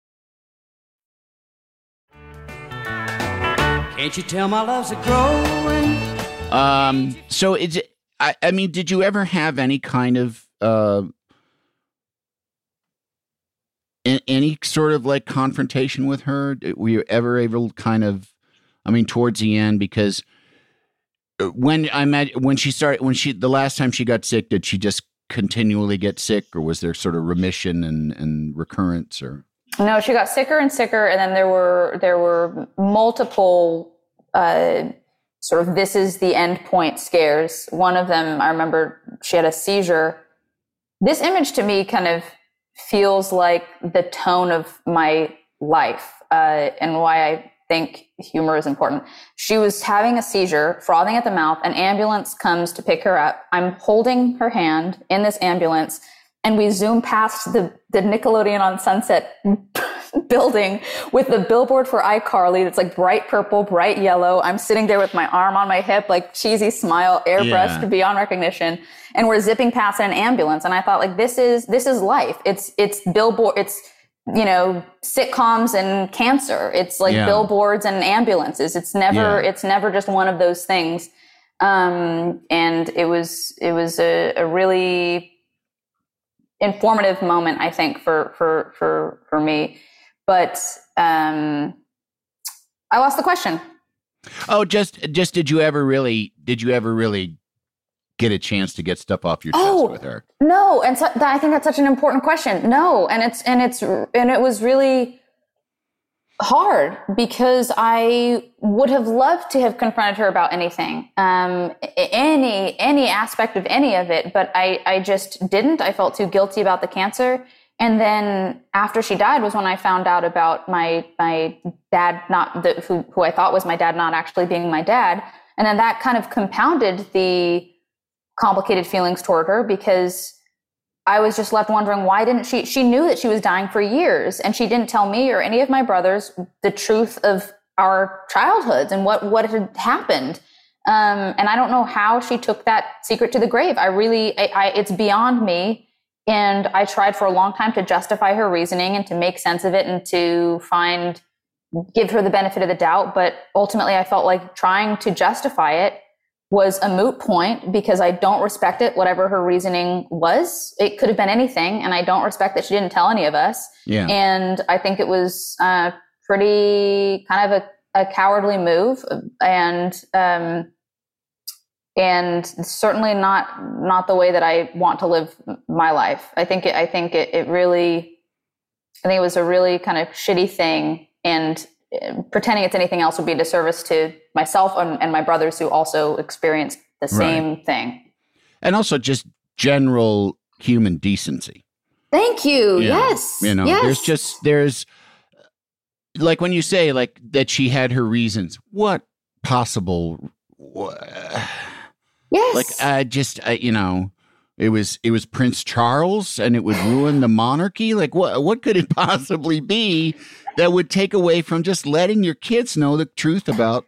Can't you tell my love's a growing? Um. So is it? I, I mean, did you ever have any kind of uh, any sort of like confrontation with her? Were you ever able kind of? I mean, towards the end, because uh, when I met when she started when she the last time she got sick, did she just continually get sick, or was there sort of remission and and recurrence, or? No, she got sicker and sicker, and then there were there were multiple uh, sort of this is the end point scares. One of them, I remember, she had a seizure. This image to me kind of feels like the tone of my life uh, and why I think humor is important. She was having a seizure, frothing at the mouth. An ambulance comes to pick her up. I'm holding her hand in this ambulance, and we zoom past the, the Nickelodeon on Sunset building with the billboard for iCarly that's like bright purple, bright yellow. I'm sitting there with my arm on my hip, like cheesy smile, airbrushed Yeah. beyond recognition. And we're zipping past in an ambulance. And I thought like, this is, this is life. It's, it's billboard, it's, you know, sitcoms and cancer. It's like Yeah. billboards and ambulances. It's never, Yeah. it's never just one of those things. Um, and it was, it was a, a really informative moment, I think, for, for, for, for me. But, um, I lost the question. Oh, just just did you ever really did you ever really get a chance to get stuff off your Oh. chest with her? No, and so, I think that's such an important question. No, and it's and it's and it was really hard because I would have loved to have confronted her about anything, um, any any aspect of any of it, but I I just didn't. I felt too guilty about the cancer, and then after she died was when I found out about my my dad not the, who who I thought was my dad not actually being my dad, and then that kind of compounded the complicated feelings toward her because I was just left wondering why didn't she she knew that she was dying for years and she didn't tell me or any of my brothers the truth of our childhoods and what what had happened. Um, and I don't know how she took that secret to the grave. I really I, I, it's beyond me and I tried for a long time to justify her reasoning and to make sense of it and to find give her the benefit of the doubt but ultimately I felt like trying to justify it was a moot point because I don't respect it, whatever her reasoning was. It could have been anything, and I don't respect that she didn't tell any of us. Yeah. And I think it was uh, pretty kind of a, a cowardly move, and um, and certainly not not the way that I want to live my life. I think it, I think it, it really, I think it was a really kind of shitty thing, and pretending it's anything else would be a disservice to myself and, and my brothers who also experienced the same thing. And also just general human decency. Thank you. Yeah. Yes. You know, yes. there's just there's like when you say like that she had her reasons. What possible wha- yes. like I just I, you know it was it was Prince Charles and it would ruin the monarchy. Like what what could it possibly be that would take away from just letting your kids know the truth about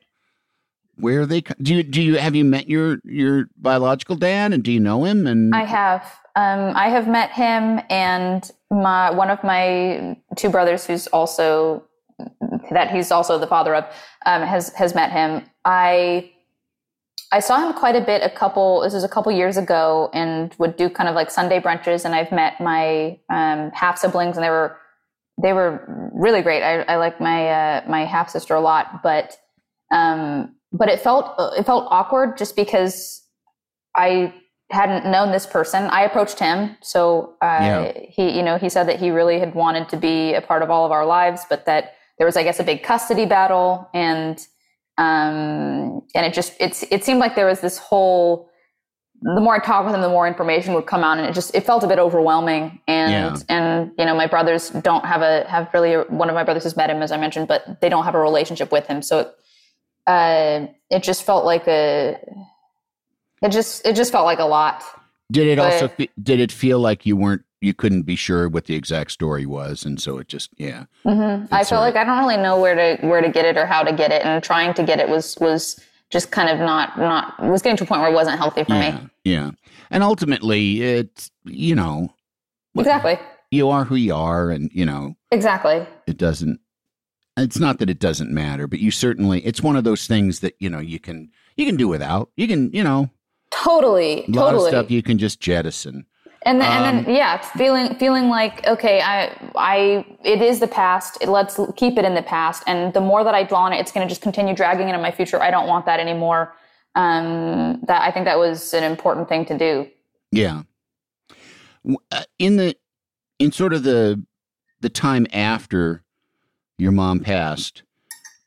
where they do you do you have you met your your biological dad and do you know him and I have. Um, I have met him and my one of my two brothers, who's also that he's also the father of, um, has has met him. I I saw him quite a bit. A couple. This was a couple years ago, and would do kind of like Sunday brunches. And I've met my um, half siblings, and they were they were really great. I, I like my uh, my half sister a lot, but um, but it felt it felt awkward just because I hadn't known this person. I approached him, so uh, Yeah. he you know he said that he really had wanted to be a part of all of our lives, but that there was I guess a big custody battle and um, and it just it's it seemed like there was this whole the more I talked with him, the more information would come out, and it just it felt a bit overwhelming. And Yeah. and you know, my brothers don't have a have really one of my brothers has met him, as I mentioned, but they don't have a relationship with him. So uh, it just felt like a it just it just felt like a lot. did it also but- fe- did it feel like you weren't you couldn't be sure what the exact story was and so it just yeah hmm I felt like I don't really know where to where to get it or how to get it, and trying to get it was was just kind of not not was getting to a point where it wasn't healthy for yeah me. yeah and ultimately it's you know Exactly, you are who you are and you know exactly. it doesn't it's not that it doesn't matter but you certainly it's one of those things that you know you can you can do without you can you know Totally, a lot totally. of stuff you can just jettison And then, and Um, then, yeah, feeling feeling like okay, I I it is the past. It, let's keep it in the past. And the more that I dwell on it, it's going to just continue dragging into my future. I don't want that anymore. Um, that I think that was an important thing to do. Yeah. Uh, In the in sort of the the time after your mom passed,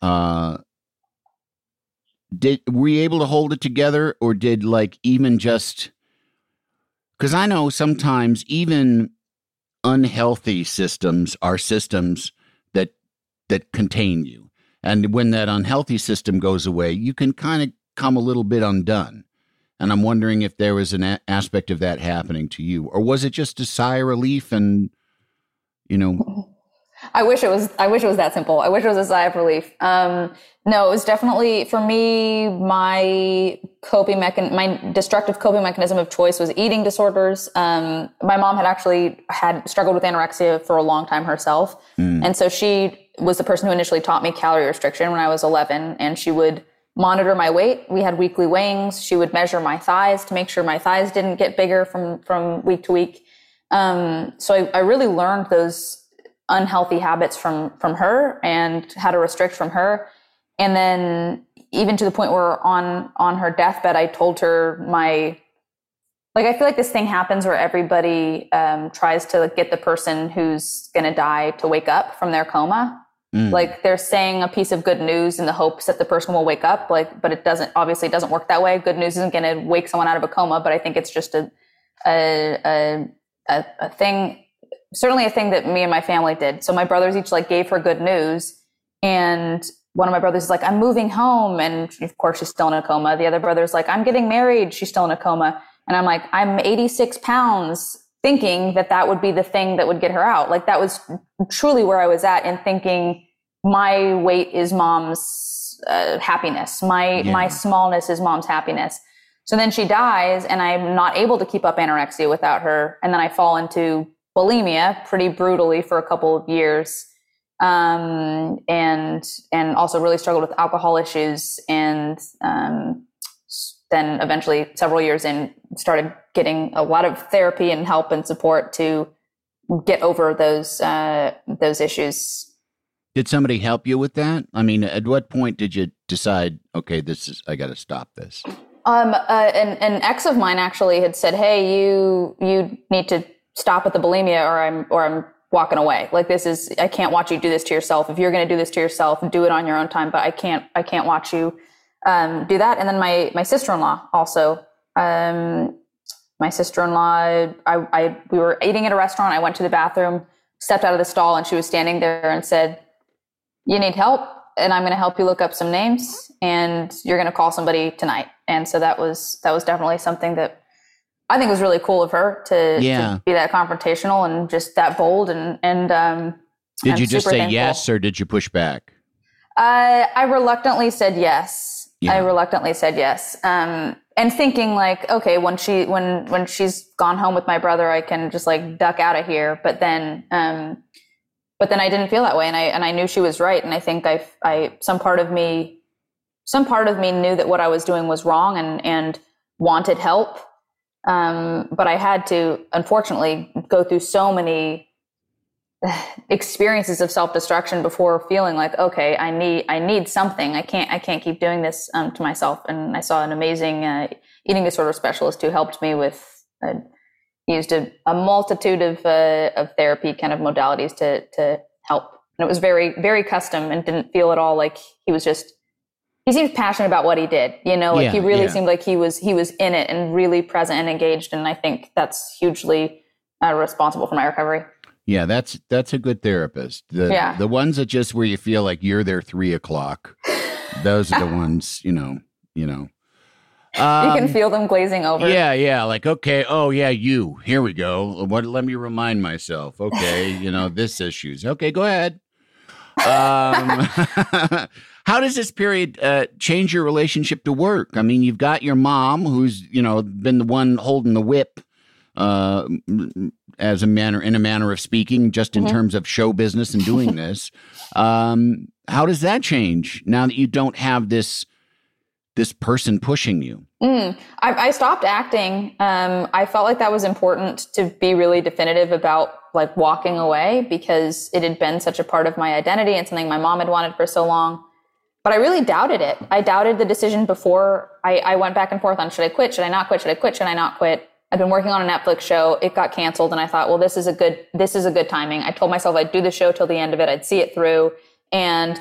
uh did were you able to hold it together or did like even just cuz I know sometimes even unhealthy systems are systems that that contain you. And when that unhealthy system goes away, you can kind of come a little bit undone. And I'm wondering if there was an a- aspect of that happening to you, or was it just a sigh of relief and, you know, oh. I wish it was. I wish it was that simple. I wish it was a sigh of relief. Um, no, it was definitely for me. My coping mechan, my destructive coping mechanism of choice was eating disorders. Um, my mom had actually had struggled with anorexia for a long time herself, and so she was the person who initially taught me calorie restriction when I was 11, and she would monitor my weight. We had weekly weighings. She would measure my thighs to make sure my thighs didn't get bigger from from week to week. Um, so I, I really learned those unhealthy habits from from her and how to restrict from her and then even to the point where on on her deathbed, I told her my like I feel like this thing happens where everybody um, tries to get the person who's going to die to wake up from their coma. Mm. Like they're saying a piece of good news in the hopes that the person will wake up. Like, but it doesn't. Obviously, it doesn't work that way. Good news isn't going to wake someone out of a coma. But I think it's just a a, a a a thing. Certainly, a thing that me and my family did. So my brothers each like gave her good news, and one of my brothers is like, "I'm moving home," and of course she's still in a coma. The other brother's like, "I'm getting married." She's still in a coma. And I'm like, I'm 86 pounds thinking that that would be the thing that would get her out. Like that was truly where I was at in thinking my weight is mom's uh, happiness. My, Yeah. my smallness is mom's happiness. So then she dies and I'm not able to keep up anorexia without her. And then I fall into bulimia pretty brutally for a couple of years. Um, and, and also really struggled with alcohol issues and, um, then eventually several years in started getting a lot of therapy and help and support to get over those uh, those issues Did somebody help you with that? I mean, at what point did you decide, okay, this is I got to stop this? um, uh, an, an ex of mine actually had said hey you you need to stop at the bulimia or i'm or i'm walking away like this is i can't watch you do this to yourself if you're going to do this to yourself do it on your own time but i can't i can't watch you um, do that. And then my my sister in law also. Um, my sister in law, I, I we were eating at a restaurant. I went to the bathroom, stepped out of the stall, and she was standing there and said, "You need help, and I'm going to help you look up some names, and you're going to call somebody tonight." And so that was that was definitely something that I think it was really cool of her to, Yeah. to be that confrontational and just that bold and and um, Did I'm you just say thankful. yes or did you push back? Uh, I reluctantly said yes. Yeah. I reluctantly said yes. Um, and thinking like, okay, when she when when she's gone home with my brother, I can just like duck out of here. But then, um, but then I didn't feel that way, and I and I knew she was right. And I think I I some part of me, some part of me knew that what I was doing was wrong and and wanted help. Um, but I had to, unfortunately, go through so many experiences of self-destruction before feeling like okay i need i need something. I can't i can't keep doing this um, to myself. And i saw an amazing uh, eating disorder specialist who helped me with uh, used a, a multitude of uh, of therapy kind of modalities to to help. And it was very very custom and didn't feel at all like he was just he seemed passionate about what he did you know like Yeah, he really yeah. seemed like he was he was in it and really present and engaged and i think that's hugely uh, responsible for my recovery Yeah, that's that's a good therapist. The Yeah. the ones that just where you feel like you're there three o'clock. Those are the ones, you know, you know. you can Um, feel them glazing over Yeah, yeah. Like, okay, oh yeah, you. Here we go. What let me remind myself. Okay, you know, this issues. Okay, go ahead. Um how does this period uh change your relationship to work? I mean, you've got your mom who's, you know, been the one holding the whip uh as a manner in a manner of speaking, just in Mhm. terms of show business and doing this. Um, how does that change now that you don't have this this person pushing you? Mm. I, I stopped acting. Um, I felt like that was important to be really definitive about like walking away because it had been such a part of my identity and something my mom had wanted for so long. But I really doubted it. I doubted the decision before I, I went back and forth on should I quit? Should I not quit? Should I quit? Should I not quit? I've been working on a Netflix show. It got canceled and I thought, well, this is a good, this is a good timing. I told myself I'd do the show till the end of it. I'd see it through and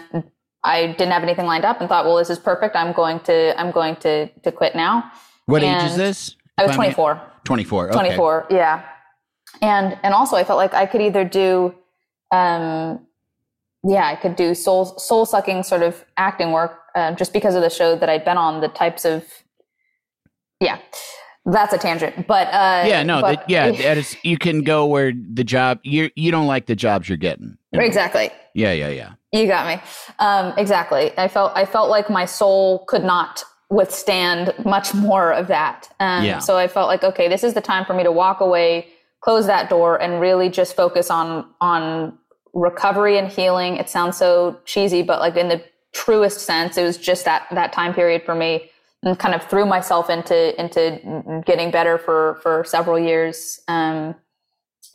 I didn't have anything lined up and thought, well, this is perfect. I'm going to, I'm going to, to quit now. What age is this? I was 24. 24. Okay. 24 yeah and and also i felt like i could either do um yeah i could do soul soul sucking sort of acting work uh, just because of the show that i'd been on the types of yeah that's a tangent but uh Yeah, no, but- that, yeah, that is, you can go where the job you you don't like the jobs you're getting. you know? exactly Yeah, yeah, yeah. You got me. Um, exactly. I felt I felt like my soul could not withstand much more of that. Um, Yeah. So I felt like, okay, this is the time for me to walk away, close that door, and really just focus on on recovery and healing. It sounds so cheesy, but like in the truest sense, it was just that that time period for me, and kind of threw myself into into getting better for for several years. Um,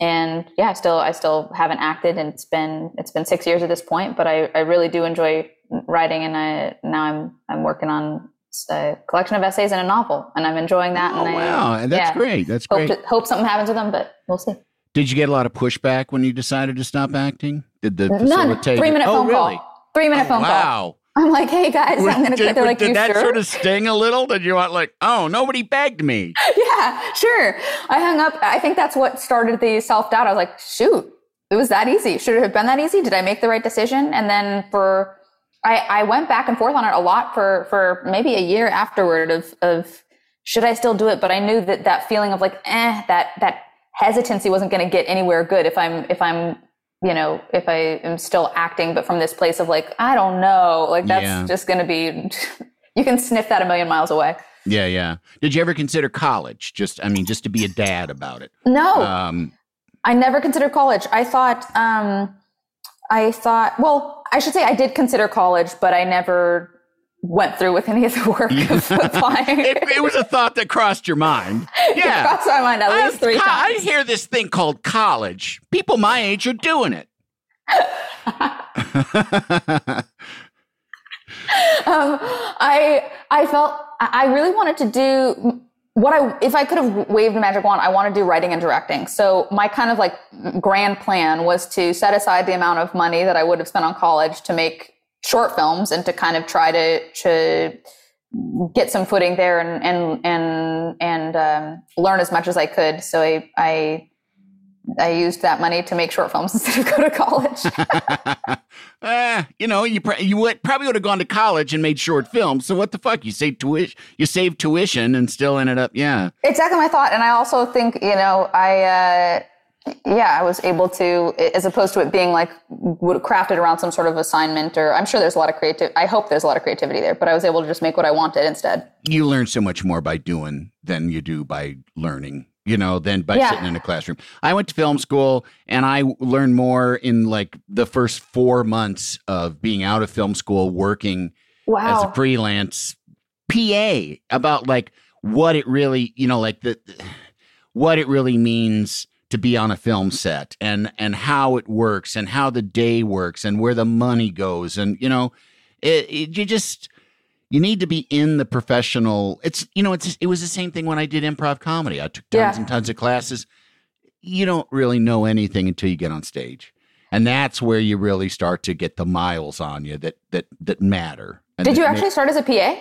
and yeah, I still I still haven't acted, and it's been it's been six years at this point. But I, I really do enjoy writing, and I now I'm I'm working on a collection of essays and a novel, and I'm enjoying that. Oh and I, wow, that's yeah, great. That's Hope, great. to, hope something happens with them, but we'll see. Did you get a lot of pushback when you decided to stop acting? Did the None. Three minute oh, phone really? call. Three minute Oh, phone call. wow. I'm like, hey guys, I'm gonna. did, They're like, did you that sure? sort of sting a little? Did you want like, oh, nobody begged me? yeah, sure. I hung up. I think that's what started the self doubt. I was like, shoot, it was that easy. Should it have been that easy? Did I make the right decision? And then for, I, I went back and forth on it a lot for, for maybe a year afterward of, of should I still do it? But I knew that that feeling of like, eh, that, that hesitancy wasn't going to get anywhere good if I'm, if I'm, you know, if I am still acting, but from this place of like, I don't know, like that's Yeah. just going to be, you can sniff that a million miles away. Yeah, yeah. Did you ever consider college? Just, I mean, just to be a dad about it. No. Um, I never considered college. I thought, um, I thought, well, I should say I did consider college, but I never went through with any of the work of applying. it, it was a thought that crossed your mind. Yeah. It crossed my mind at least I- three co- I hear this thing called college. People my age are doing it. um, I I felt I I really wanted to do what I if I could have waved a magic wand, I want to do writing and directing. So my kind of like grand plan was to set aside the amount of money that I would have spent on college to make short films and to kind of try to to get some footing there and and and and um, learn as much as I could. So I I I used that money to make short films instead of go to college. Eh, you know, you pr- you would, probably would have gone to college and made short films. So what the fuck? You saved tuition. You saved tuition and still ended up, yeah. Exactly my thought. And I also think, you know, I, uh, yeah, I was able to, as opposed to it being like crafted around some sort of assignment or I'm sure there's a lot of creative, I hope there's a lot of creativity there, but I was able to just make what I wanted instead. You learn so much more by doing than you do by learning. You know, than by Yeah. sitting in a classroom. I went to film school and I learned more in like the first four months of being out of film school, working as a freelance PA about like what it really, you know, like the what it really means to be on a film set and and how it works and how the day works and where the money goes and you know, it, it you just you need to be in the professional. It's you know, it's it was the same thing when I did improv comedy. I took tons Yeah. and tons of classes. You don't really know anything until you get on stage. And that's where you really start to get the miles on you that that that matter. And Did that you actually start as a PA?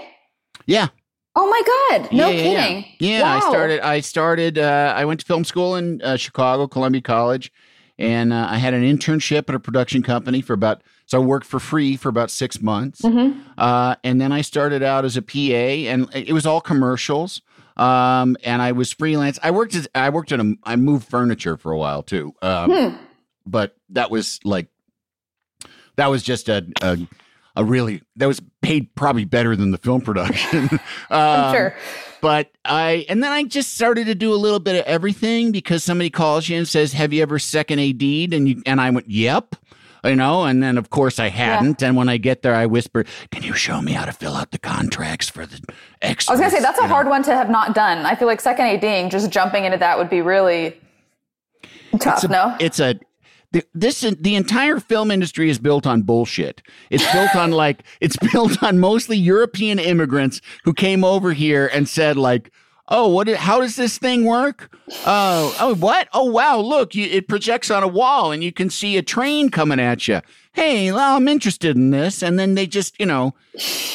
Yeah. Oh my God. No Yeah, yeah, yeah. kidding. Yeah, I Wow. started. I started. Uh, I went to film school in uh, Chicago, Columbia College, and uh, I had an internship at a production company for about. So I worked for free for about six months, Mhm. uh, and then I started out as a PA, and it was all commercials. Um, and I was freelance. I worked as I worked at a. I moved furniture for a while too. Um, Hmm. but that was like that was just a, a a really that was paid probably better than the film production. Um, sure. But I and then I just started to do a little bit of everything because somebody calls you and says, "Have you ever second AD'd?" And you and I went, "Yep." You know, and then of course I hadn't. And when I get there, I whisper, "Can you show me how to fill out the contracts for the extras?" I was gonna say that's a You know? hard one to have not done. I feel like second ADing, just jumping into that would be really tough. It's a, no, it's a the, this the entire film industry is built on bullshit. It's built on like it's built on mostly European immigrants who came over here and said like, "Oh, what? How does this thing work? Oh, oh, what? Oh, wow! Look, you, it projects on a wall and you can see a train coming at you. Hey, well, I'm interested in this." And then they just, you know,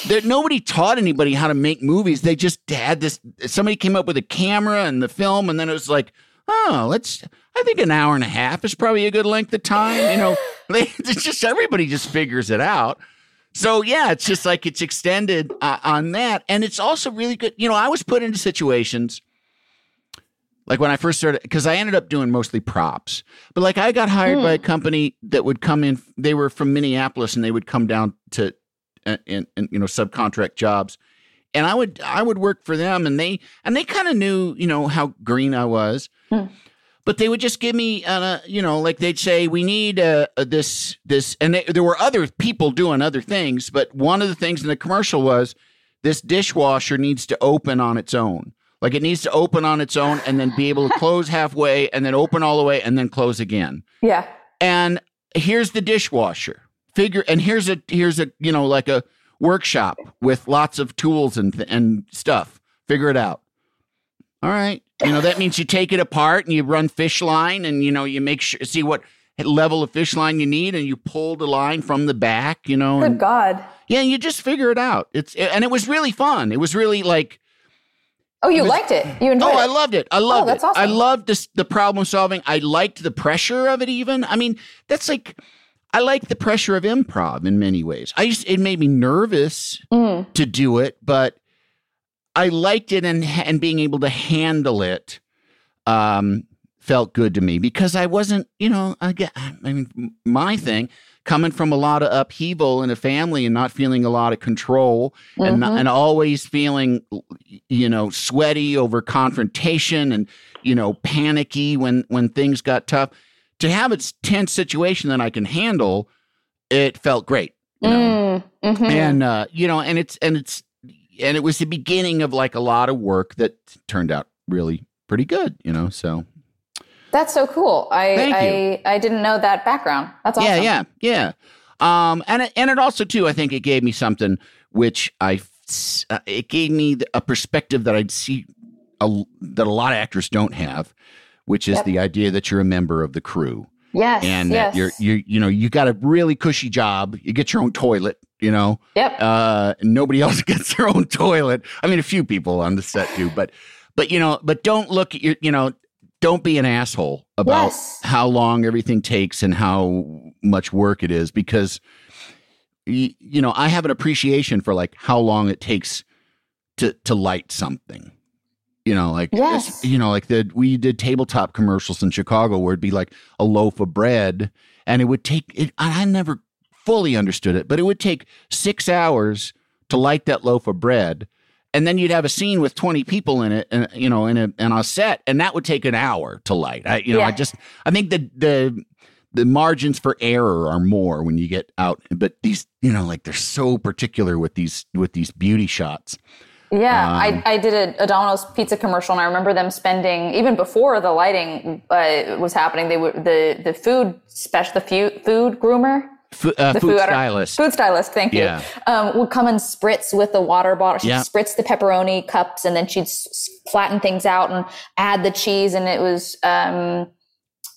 that nobody taught anybody how to make movies. They just had this. Somebody came up with a camera and the film, and then it was like, oh, let's. I think an hour and a half is probably a good length of time. You know, they it's just everybody just figures it out. So yeah, it's just like it's extended uh, on that, and it's also really good. You know, I was put into situations like when I first started because I ended up doing mostly props, but like I got hired by a company that would come in. They were from Minneapolis, and they would come down to and, and, and you know subcontract jobs and I would I would work for them, and they and they kind of knew you know how green I was, but they would just give me uh, you know like they'd say we need uh, uh, this this, and they, there were other people doing other things, but one of the things in the commercial was this dishwasher needs to open on its own. Like it needs to open on its own and then be able to close halfway and then open all the way and then close again. yeah. And here's the dishwasher figure and here's a here's a you know like a workshop with lots of tools and th- and stuff. Figure it out. All right. You know that means you take it apart and you run fish line and you know you make sure see what level of fish line you need and you pull the line from the back, you know. Good and- God. yeah, you just figure it out. It's and it was really fun. It was really like Oh, you liked it. You enjoyed oh, it. I loved it. I loved that's it. I loved this, the problem solving. I liked the pressure of it. Even I mean, that's like I like the pressure of improv in many ways. I just it made me nervous Mm. to do it, but I liked it and and being able to handle it um felt good to me because I wasn't, you know, I get I mean my thing coming from a lot of upheaval in a family and not feeling a lot of control and not, Mhm. and always feeling you know sweaty over confrontation and you know panicky when when things got tough to have a tense situation that I can handle it felt great you know? Mm, mhm. and uh you know and it's and it's and it was the beginning of like a lot of work that turned out really pretty good you know so That's so cool. I I, I didn't know that background. That's awesome. Yeah, yeah, yeah. Um, and it, and it also too, I think it gave me something which I uh, it gave me a perspective that I'd see a, that a lot of actors don't have, which is Yep. the idea that you're a member of the crew Yes. and yes. you're you you know you got a really cushy job. You get your own toilet. You know, Yep. uh, nobody else gets their own toilet. I mean, a few people on the set do, but but you know, but don't look at your you know, don't be an asshole about Yes. how long everything takes and how much work it is because you know, I have an appreciation for like how long it takes to to light something. You know, like Yes. you know, like the we did tabletop commercials in Chicago where it'd be like a loaf of bread, and it would take. It, I never fully understood it, but it would take six hours to light that loaf of bread, and then you'd have a scene with twenty people in it, and you know, in a in a set, and that would take an hour to light. I, you know, I just I think the the the margins for error are more when you get out, but these, you know, like they're so particular with these with these beauty shots. Yeah, Um, I, I did a, a Domino's pizza commercial, and I remember them spending even before the lighting uh, was happening. They were the the food special, the food food groomer, F- uh, the food don't- stylist. food stylist. Thank you. Yeah. Um, would come and spritz with the water bottle. She'd Yeah. spritz the pepperoni cups, and then she'd s- s- flatten things out and add the cheese, and it was um,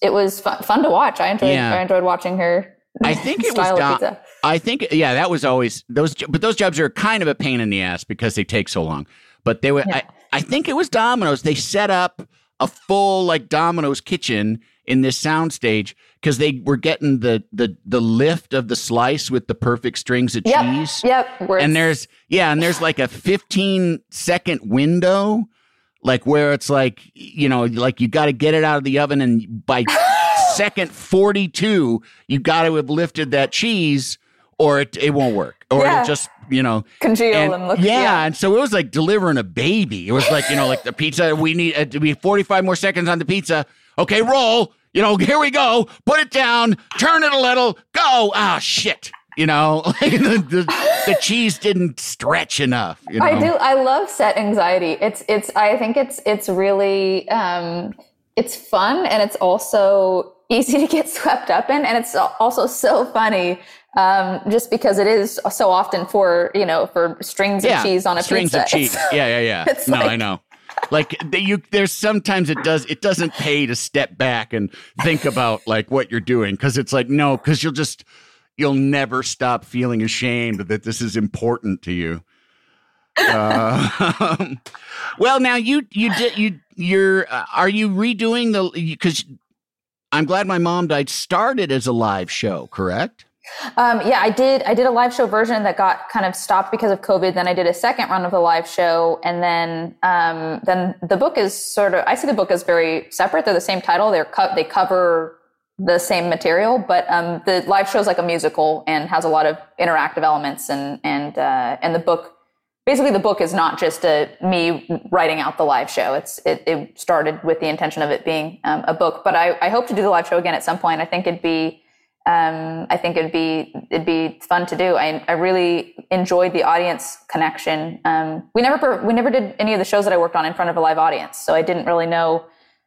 it was fun, fun to watch. I enjoyed Yeah. I enjoyed watching her. I think it was Dom- I think yeah, that was always those, but those jobs are kind of a pain in the ass because they take so long. But they were, I, I think it was Domino's. They set up a full like Domino's kitchen in this soundstage because they were getting the the the lift of the slice with the perfect strings of Yep, cheese. yep. where and there's yeah, and there's like a 15 second window, like where it's like you know, like you got to get it out of the oven, and by second 42, you got to have lifted that cheese, or it it won't work, or Yeah. it'll just you know Congeal and, and look- yeah, yeah. and so it was like delivering a baby. It was like you know, like the pizza. We need uh, to be 45 more seconds on the pizza. Okay, roll. You know, here we go. Put it down. Turn it a little. Go. Ah, shit. You know, like the, the, the cheese didn't stretch enough. You know? I do. I love set anxiety. It's it's. I think it's it's really um, it's fun and it's also easy to get swept up in, and it's also so funny. Um, just because it is so often for you know for strings yeah, of cheese on a strings pizza. of cheese. Yeah, yeah, yeah. No, like- I know. Like the- you, there's sometimes it does. It doesn't pay to step back and think about like what you're doing because it's like no, because you'll just you'll never stop feeling ashamed that this is important to you. Uh, well, now you you did you you're uh, are you redoing the because I'm glad my mom died started as a live show, correct? Um, yeah, I did. I did a live show version that got kind of stopped because of COVID. Then I did a second run of the live show, and then um, then the book is sort of. I see the book as very separate. They're the same title. They're co- they cover the same material, but um, the live show is like a musical and has a lot of interactive elements. And and uh, and the book, basically, the book is not just a me writing out the live show. It's it, it started with the intention of it being um, a book. But I, I hope to do the live show again at some point. I think it'd be um, I think it'd be it'd be fun to do. I, I really enjoyed the audience connection. Um, we never we never did any of the shows that I worked on in front of a live audience, so I didn't really know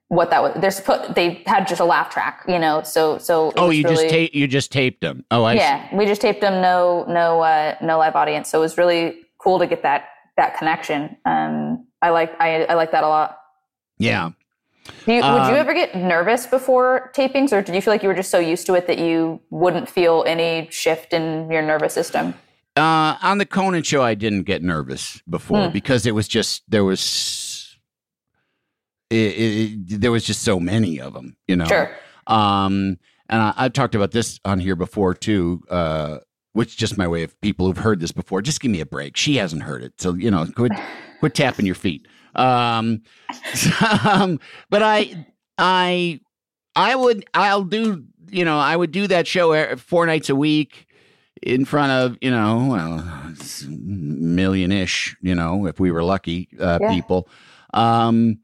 what that was. There's put they had just a laugh track, you know. So so. Oh, you really, just tape you just taped them. Oh, I see. yeah, we just taped them. No no uh, no live audience. So it was really cool to get that that connection. Um, I like I I like that a lot. Yeah. Do you, would Um, you ever get nervous before tapings, or did you feel like you were just so used to it that you wouldn't feel any shift in your nervous system? Uh, on the Conan show, I didn't get nervous before Hmm. because it was just there was it, it, there was just so many of them, you know. Sure. Um, and I, I've talked about this on here before too. Uh, which is just my way of people who've heard this before. Just give me a break. She hasn't heard it, so you know, quit quit tapping your feet. Um, um, but I I I would I'll do you know I would do that show four nights a week in front of you know well million ish you know if we were lucky uh, Yeah. people um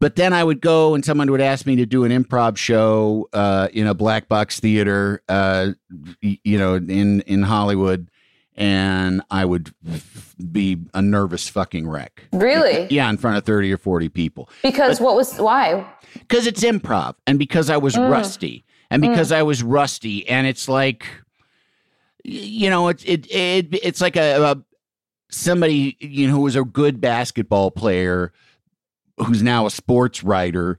but then i would go and someone would ask me to do an improv show uh in a black box theater uh you know in in hollywood and i would be a nervous fucking wreck Really? yeah in front of 30 or 40 people Because what was why? because it's improv and because I was Mm. rusty and because I was rusty and it's like you know it's it, it it's like a, a somebody you know who was a good basketball player who's now a sports writer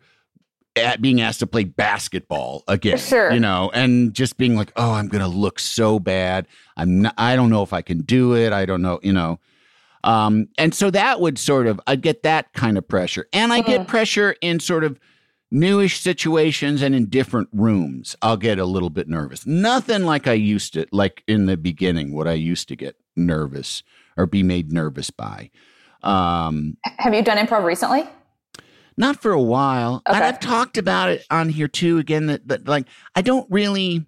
at being asked to play basketball again Sure. you know and just being like oh i'm gonna look so bad. I'm not i don't know if i can do it. I don't know you know? Um and so that would sort of i'd get that kind of pressure. And i get pressure in sort of newish situations and in different rooms. I'll get a little bit nervous. Nothing like i used to like in the beginning what i used to get nervous or be made nervous by. Um Have you done improv recently? Not for a while. Okay. I've talked about it on here too. Again, that, that like I don't really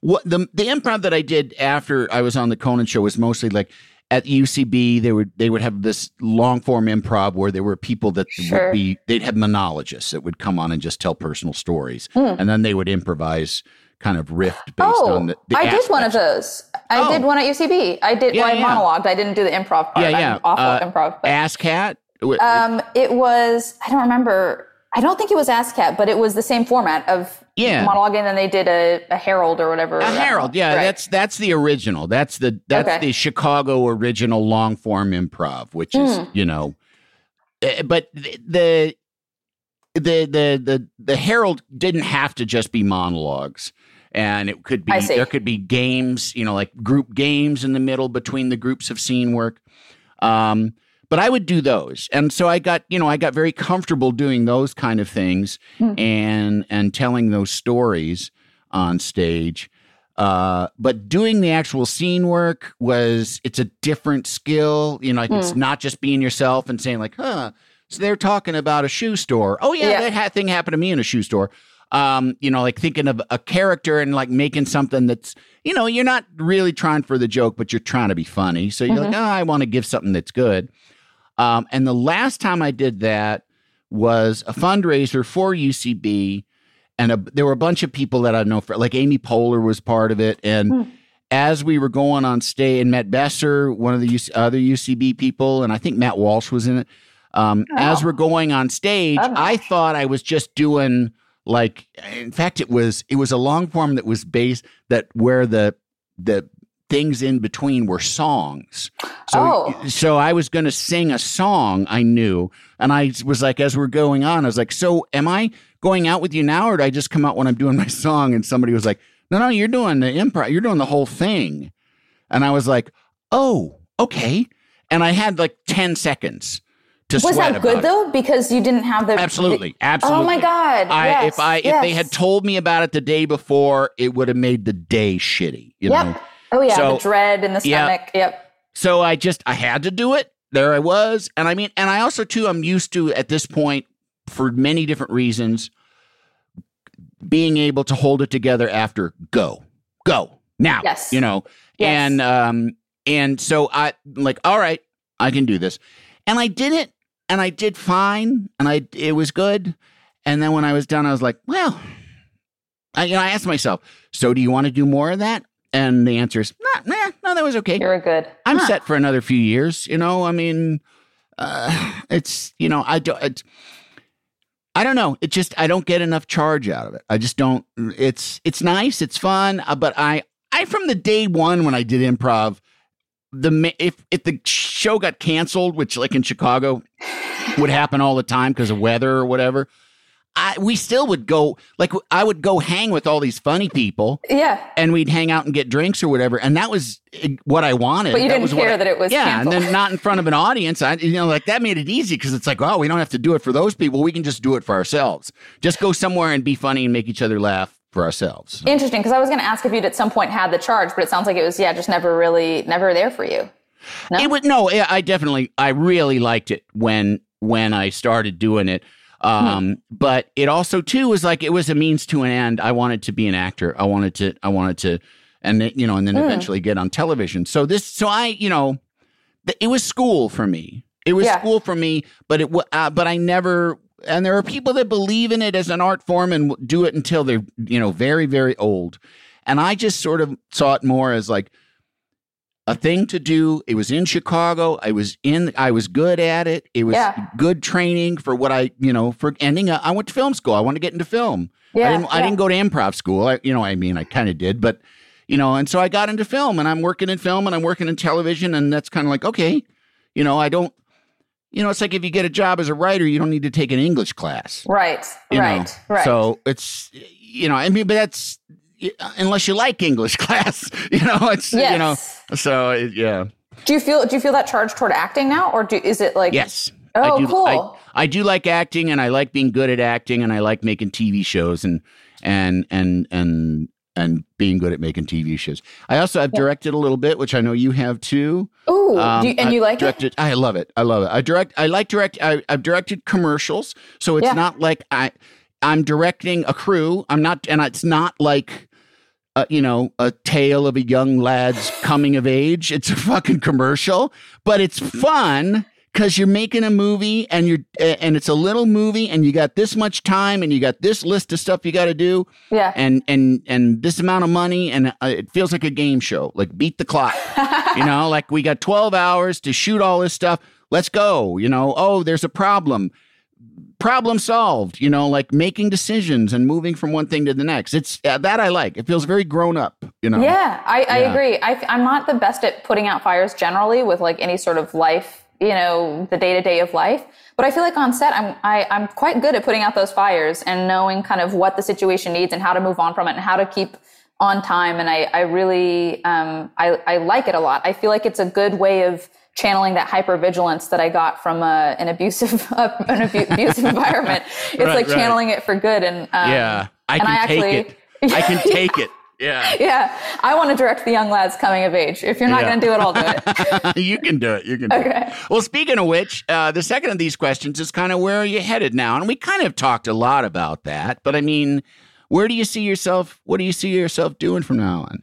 what the the improv that I did after I was on the Conan show was mostly like at UCB. They would they would have this long form improv where there were people that Sure. would be they'd have monologists that would come on and just tell personal stories, Hmm. and then they would improvise kind of rift based oh, on the. the I did one of those. I Oh. did one at UCB. I did. Yeah, well, I yeah. monologued. I didn't do the improv part. Yeah, yeah. I'm awful Uh, improv. But, Asssscat. Um, it was. I don't remember. I don't think it was Asssscat, but it was the same format of Yeah. monologuing. And then they did a, a Herald or whatever. A Herald, yeah, Right. that's that's the original. That's the that's Okay. the Chicago original long form improv, which is Hmm. you know, eh, but the the the the the Herald didn't have to just be monologues, and it could be there could be games, you know, like group games in the middle between the groups of scene work. Um, but I would do those, and so I got you know I got very comfortable doing those kind of things Hmm. and and telling those stories on stage. Uh, but doing the actual scene work was it's a different skill. You know, like it's Hmm. not just being yourself and saying like, huh. So they're talking about a shoe store. Oh yeah, Yeah. that ha- thing happened to me in a shoe store. Um, you know, like thinking of a character and like making something that's, you know, you're not really trying for the joke, but you're trying to be funny. So you're like, oh, I want to give something that's good. Um, and the last time I did that was a fundraiser for UCB, and a, there were a bunch of people that I know, for, like Amy Poehler was part of it. And as we were going on stage, and Matt Besser, one of the UC, other UCB people, and I think Matt Walsh was in it. Um, As we're going on stage, Oh. I thought I was just doing like, in fact, it was it was a long form that was based that where the the things in between were songs. So Oh. so I was going to sing a song I knew, and I was like, as we're going on, I was like, so am I going out with you now, or do I just come out when I'm doing my song? And somebody was like, no, no, you're doing the improv, you're doing the whole thing, and I was like, oh, okay, and I had like ten seconds Was that good it. though? Because you didn't have the Absolutely, the- oh, absolutely. Oh my god! I, yes, if I if they had told me about it the day before, it would have made the day shitty. You Yep. know. Oh yeah, So- the dread in the Yeah. stomach. Yep. So I just I had to do it. There I was, and I mean, and I also too I'm used to at this point for many different reasons being able to hold it together after go go now. Yes. you know, Yes. and um and so I like all right, I can do this, and I did it, and I did fine, and I it was good, and then when I was done, I was like, well, I you know I asked myself, so do you want to do more of that? And the answer is, nah, nah, no, that was okay. You're good. I'm Huh. set for another few years. You know, I mean, uh, it's you know, I don't. I don't know. It just I don't get enough charge out of it. I just don't. It's it's nice. It's fun. uh, But I I from the day one when I did improv, the if if the show got canceled, which like in Chicago would happen all the time because of weather or whatever. I we still would go like I would go hang with all these funny people Yeah. and we'd hang out and get drinks or whatever, and that was uh, what I wanted. But you That didn't was care I- that it was yeah, canceled. and then not in front of an audience. I you know like that made it easy because it's like oh we don't have to do it for those people. We can just do it for ourselves. Just go somewhere and be funny and make each other laugh for ourselves. Interesting, because I was going to ask if you'd at some point had the charge, but it sounds like it was yeah, just never really never there for you. No? It would no, I definitely I really liked it when when I started doing it. Um, but it also too was like it was a means to an end. I wanted to be an actor. I wanted to I wanted to and then, you know and then Mm. eventually get on television. So this so I, you know, it was school for me. It was Yeah. school for me, but it uh, but I never and there are people that believe in it as an art form and do it until they're, you know, very very old. And I just sort of saw it more as like a thing to do. It was in Chicago. I was in. I was good at it. It was Yeah. good training for what I, you know, for ending. up- I went to film school. I wanted to get into film. Yeah, I didn't. I didn't go to improv school. I, you know, I mean, I kind of did, but you know, and so I got into film, and I'm working in film, and I'm working in television, and that's kind of like okay, you know, I don't. You know, it's like if you get a job as a writer, you don't need to take an English class. Right, right, know? right. So it's, you know, I mean, but that's unless you like English class, you know, it's, you know, so it, yeah. do you feel do you feel that charge toward acting now, or do is it like Yes. Oh, I do, cool. I, I do like acting and I like being good at acting and I like making TV shows and and and and and being good at making TV shows. I also have directed a little bit, which I know you have too. Ooh, Um, do you, and you like it? I love it. I love it. I direct. I like direct. I, I've directed commercials, so it's Yeah. not like I. I'm directing a crew. I'm not, and it's not like. Uh, you know, a tale of a young lad's coming of age. It's a fucking commercial, but it's fun because you're making a movie and you're and it's a little movie and you got this much time and you got this list of stuff you got to do Yeah. and and and this amount of money and uh, it feels like a game show like beat the clock you know like we got 12 hours to shoot all this stuff let's go you know oh there's a problem problem solved you know like making decisions and moving from one thing to the next it's uh, that i like it feels very grown up you know Yeah, I, I Yeah. agree. I, I'm not the best at putting out fires generally with like any sort of life, you know, the day to day of life. But I feel like on set, I'm I, I'm quite good at putting out those fires and knowing kind of what the situation needs and how to move on from it and how to keep on time. And I, I really um, I, I like it a lot. I feel like it's a good way of channeling that hypervigilance that I got from uh, an abusive an abu- abusive environment. It's Right, like right. channeling it for good. And um, yeah i and can I take actually- it i can take it yeah yeah, I want to direct the young lads coming of age. If you're not Yeah. going to do it, I'll do it. you can do it. You can do Okay. it. Well, speaking of which, uh, the second of these questions is kind of where are you headed now? And we kind of talked a lot about that, but I mean, where do you see yourself? What do you see yourself doing from now on?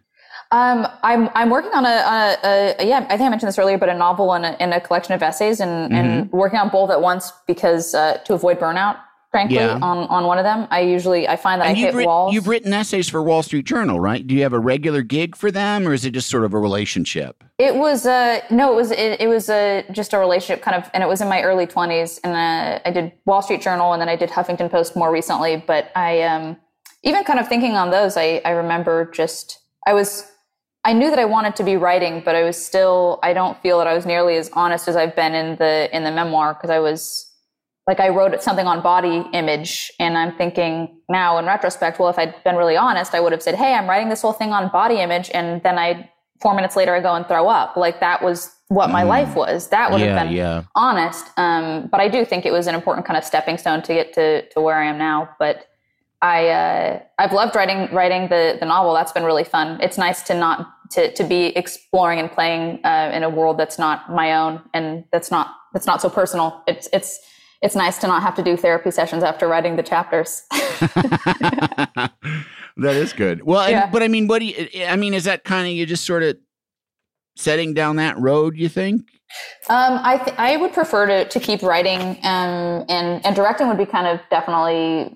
Um, I'm I'm working on a, on a, a yeah I think I mentioned this earlier, but a novel and a, and a collection of essays, and, and working on both at once because uh, to avoid burnout. Frankly, Yeah. on on one of them, I usually I find that And I hit writ- walls. you've written essays for Wall Street Journal, right? Do you have a regular gig for them, or is it just sort of a relationship? It was uh no, it was it, it was uh, just a relationship kind of, and it was in my early twenties, and uh, I did Wall Street Journal, and then I did Huffington Post more recently. But I um even kind of thinking on those, I I remember just I was I knew that I wanted to be writing, but I was still I don't feel that I was nearly as honest as I've been in the in the memoir because I was like I wrote something on body image and I'm thinking now in retrospect, well, if I'd been really honest, I would have said, Hey, I'm writing this whole thing on body image. And then I, four minutes later, I go and throw up. Like that was what my life was. That would Mm. Yeah, have been yeah. honest. Um, but I do think it was an important kind of stepping stone to get to, to where I am now. But I, uh, I've loved writing, writing the, the novel. That's been really fun. It's nice to not, to, to be exploring and playing, uh, in a world that's not my own and that's not, that's not so personal. It's, it's, it's nice to not have to do therapy sessions after writing the chapters. that is good. Well, Yeah. but I mean, what do you? I mean, is that kind of you just sort of setting down that road? You think? Um, I th- I would prefer to, to keep writing, um, and and directing would be kind of definitely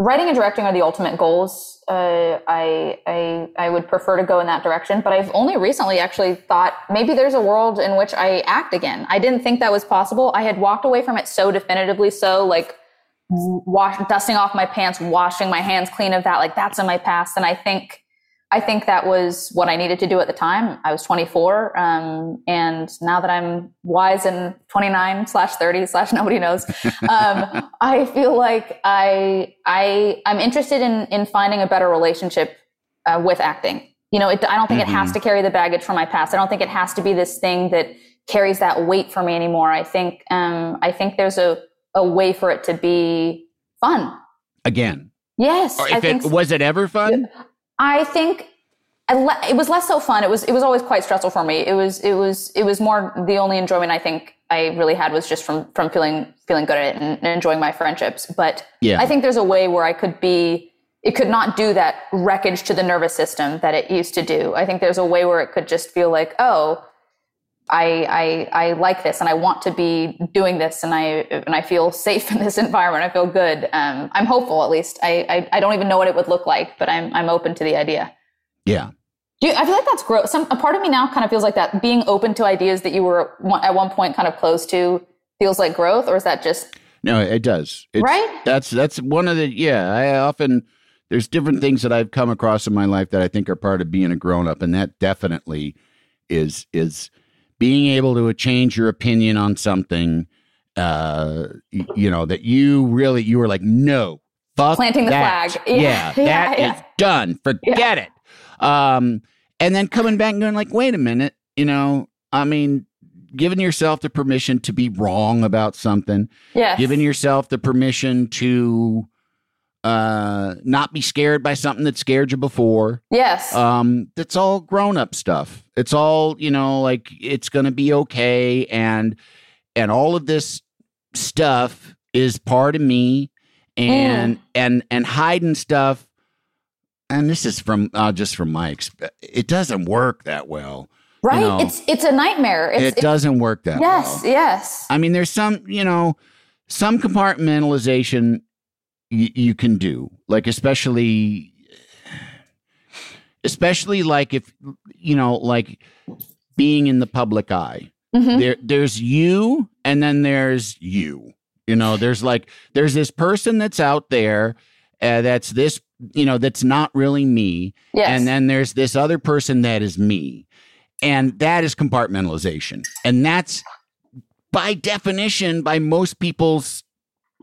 writing and directing are the ultimate goals. Uh, I I I would prefer to go in that direction, but I've only recently actually thought maybe there's a world in which I act again. I didn't think that was possible. I had walked away from it so definitively, so like wash, dusting off my pants, washing my hands clean of that. Like that's in my past. And I think, I think that was what I needed to do at the time. I was 24. Um, and now that I'm wise and 29 slash 30 slash nobody knows, um, I feel like I, I, I'm interested in, in finding a better relationship uh, with acting. You know, it, I don't think mm-hmm. it has to carry the baggage from my past. I don't think it has to be this thing that carries that weight for me anymore. I think, um, I think there's a, a way for it to be fun. Again. Yes. If it, was it ever fun? I think it was less so fun. It was it was always quite stressful for me. It was it was it was more the only enjoyment I think I really had was just from from feeling feeling good at it and, and enjoying my friendships. But yeah. I think there's a way where I could be it could not do that wreckage to the nervous system that it used to do. I think there's a way where it could just feel like, oh, I, I, I like this and I want to be doing this and I, and I feel safe in this environment. I feel good. Um, I'm hopeful at least. I, I, I, don't even know what it would look like, but I'm, I'm open to the idea. Yeah. You, I feel like that's growth. Some, a part of me now kind of feels like that being open to ideas that you were at one point kind of close to feels like growth or is that just? No, it does. It's, right. That's, that's one of the, yeah, I often, there's different things that I've come across in my life that I think are part of being a grown up. And that definitely is, is, being able to change your opinion on something uh you know that you really you were like no fuck planting the that. flag. Yeah, yeah, yeah that yeah. is done. Forget it. Um and then coming back and going like wait a minute you know i mean giving yourself the permission to be wrong about something yeah giving yourself the permission to uh not be scared by something that scared you before yes um that's all grown up stuff it's all you know like it's gonna be okay and and all of this stuff is part of me and mm. and and hiding stuff and this is from uh, just from my exp- it doesn't work that well right you know? it's it's a nightmare it's, it doesn't work that well. yes well. yes i mean there's some you know some compartmentalization y- you can do. Like especially especially like if you know like being in the public eye. Mm-hmm. there there's you and then there's you. You know there's like there's this person that's out there uh, that's this you know that's not really me. Yes. and then there's this other person that is me. And that is compartmentalization. And that's by definition by most people's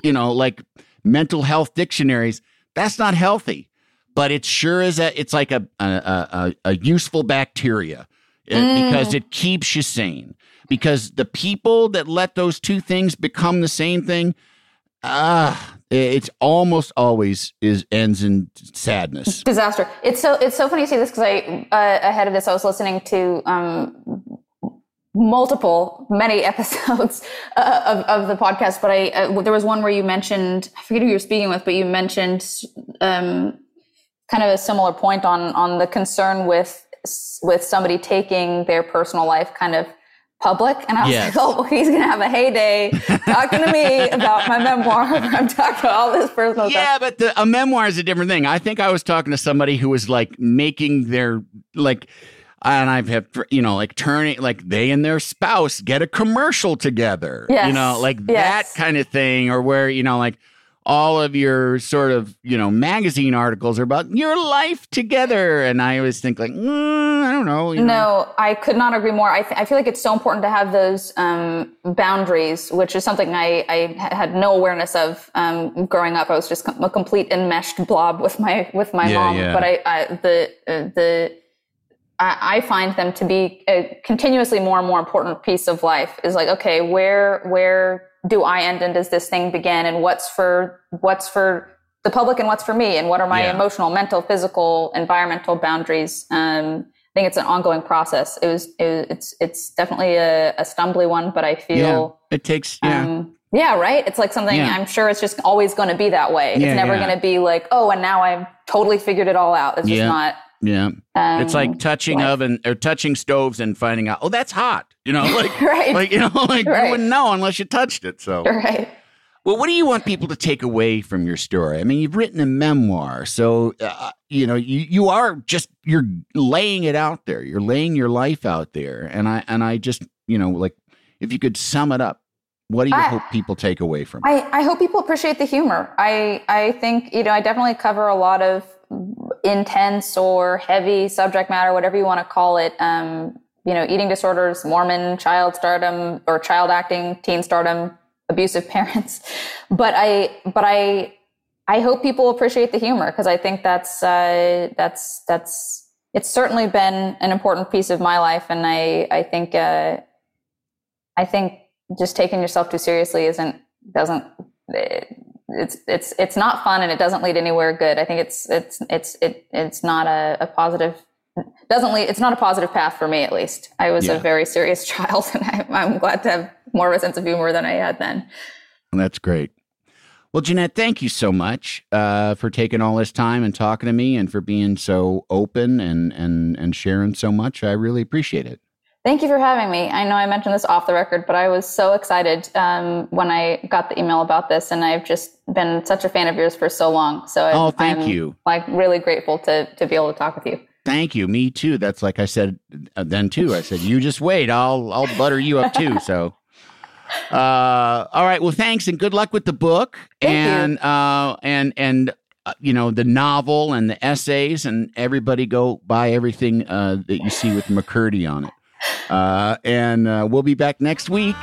you know like mental health dictionaries, that's not healthy. But it sure is a it's like a a, a, a useful bacteria uh, mm. because it keeps you sane. Because the people that let those two things become the same thing, ah, uh, it's almost always is ends in sadness, disaster. It's so it's so funny to see this because I uh, ahead of this I was listening to um, multiple, many episodes uh, of, of the podcast, but I, uh, there was one where you mentioned, I forget who you're speaking with, but you mentioned, um, kind of a similar point on, on the concern with, with somebody taking their personal life kind of public. And I was yes. like, oh, well, he's going to have a heyday talking to me about my memoir. I'm talking about all this personal stuff, yeah, stuff. but the, a memoir is a different thing. I think I was talking to somebody who was like making their, like, and I've had you know like turning like they and their spouse get a commercial together, yes. you know, like yes. that kind of thing, or where you know like all of your sort of you know magazine articles are about your life together, and I always think like mm, I don't know. no, know. I could not agree more. I th- I feel like it's so important to have those um, boundaries, which is something I I had no awareness of um, growing up. I was just a complete enmeshed blob with my with my yeah, mom, yeah. but I, I the uh, the I, find them to be a continuously more and more important piece of life is like, okay, where, where do I end and does this thing begin? And what's for, what's for the public and what's for me? And what are my yeah. emotional, mental, physical, environmental boundaries? Um, I think it's an ongoing process. It was, it, it's, it's definitely a, a stumbly one, but I feel yeah, it takes, yeah. Um, yeah, right. It's like something yeah. I'm sure it's just always going to be that way. It's never going to be like, oh, and now I've totally figured it all out. It's just not yeah. Um, it's like touching oven or touching stoves and finding out, oh, that's hot. You know, like, right. like you know, like right. you wouldn't know unless you touched it. So, right. Well, what do you want people to take away from your story? I mean, you've written a memoir, so uh, you know you you are just you're laying it out there. You're laying your life out there, and I and I just you know like if you could sum it up, What do you I- hope people take away from it? I, I hope people appreciate the humor. I I think you know I definitely cover a lot of intense or heavy subject matter, whatever you want to call it. Um, you know, eating disorders, Mormon, child stardom, or child acting, teen stardom, abusive parents. But I but I I hope people appreciate the humor because I think that's uh, that's that's it's certainly been an important piece of my life, and I I think uh, I think just taking yourself too seriously isn't doesn't it's it's it's not fun and it doesn't lead anywhere good. I think it's it's it's it, it's not a, a positive doesn't lead it's not a positive path for me at least. I was Yeah. a very serious child and I, I'm glad to have more of a sense of humor than I had then. That's great. Well, Jennette, thank you so much uh, for taking all this time and talking to me, and for being so open and and and sharing so much. I really appreciate it. Thank you for having me. I know I mentioned this off the record, but I was so excited um, when I got the email about this, and I've just been such a fan of yours for so long. So I'm, Oh, thank I'm, you. Like really grateful to to be able to talk with you. Thank you. Me too. That's like I said uh, then too. I said you just wait. I'll I'll butter you up too. So. Uh, all right. Well, thanks and good luck with the book Thank and uh, and and uh, you know the novel and the essays and everybody go buy everything uh, that you see with McCurdy on it. Uh, and uh, we'll be back next week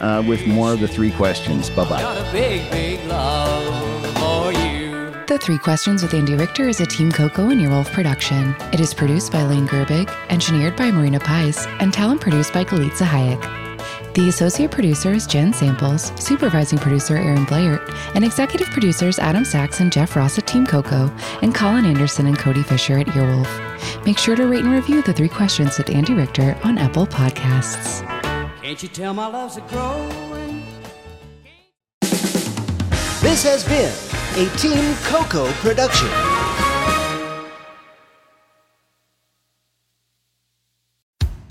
uh, with more of the three questions. Bye bye. Got a big, big love for you. The Three Questions with Andy Richter is a Team Coco and Earwolf production. It is produced by Lane Gerbig, engineered by Marina Paiz, and talent produced by Galitza Hayek. The associate producer is Jen Samples, supervising producer Aaron Blair, and executive producers Adam Sachs and Jeff Ross at Team Coco, and Colin Anderson and Cody Fisher at Earwolf. Make sure to rate and review The Three Questions with Andy Richter on Apple Podcasts. Can't you tell my love's a growing? This has been a Team Coco production.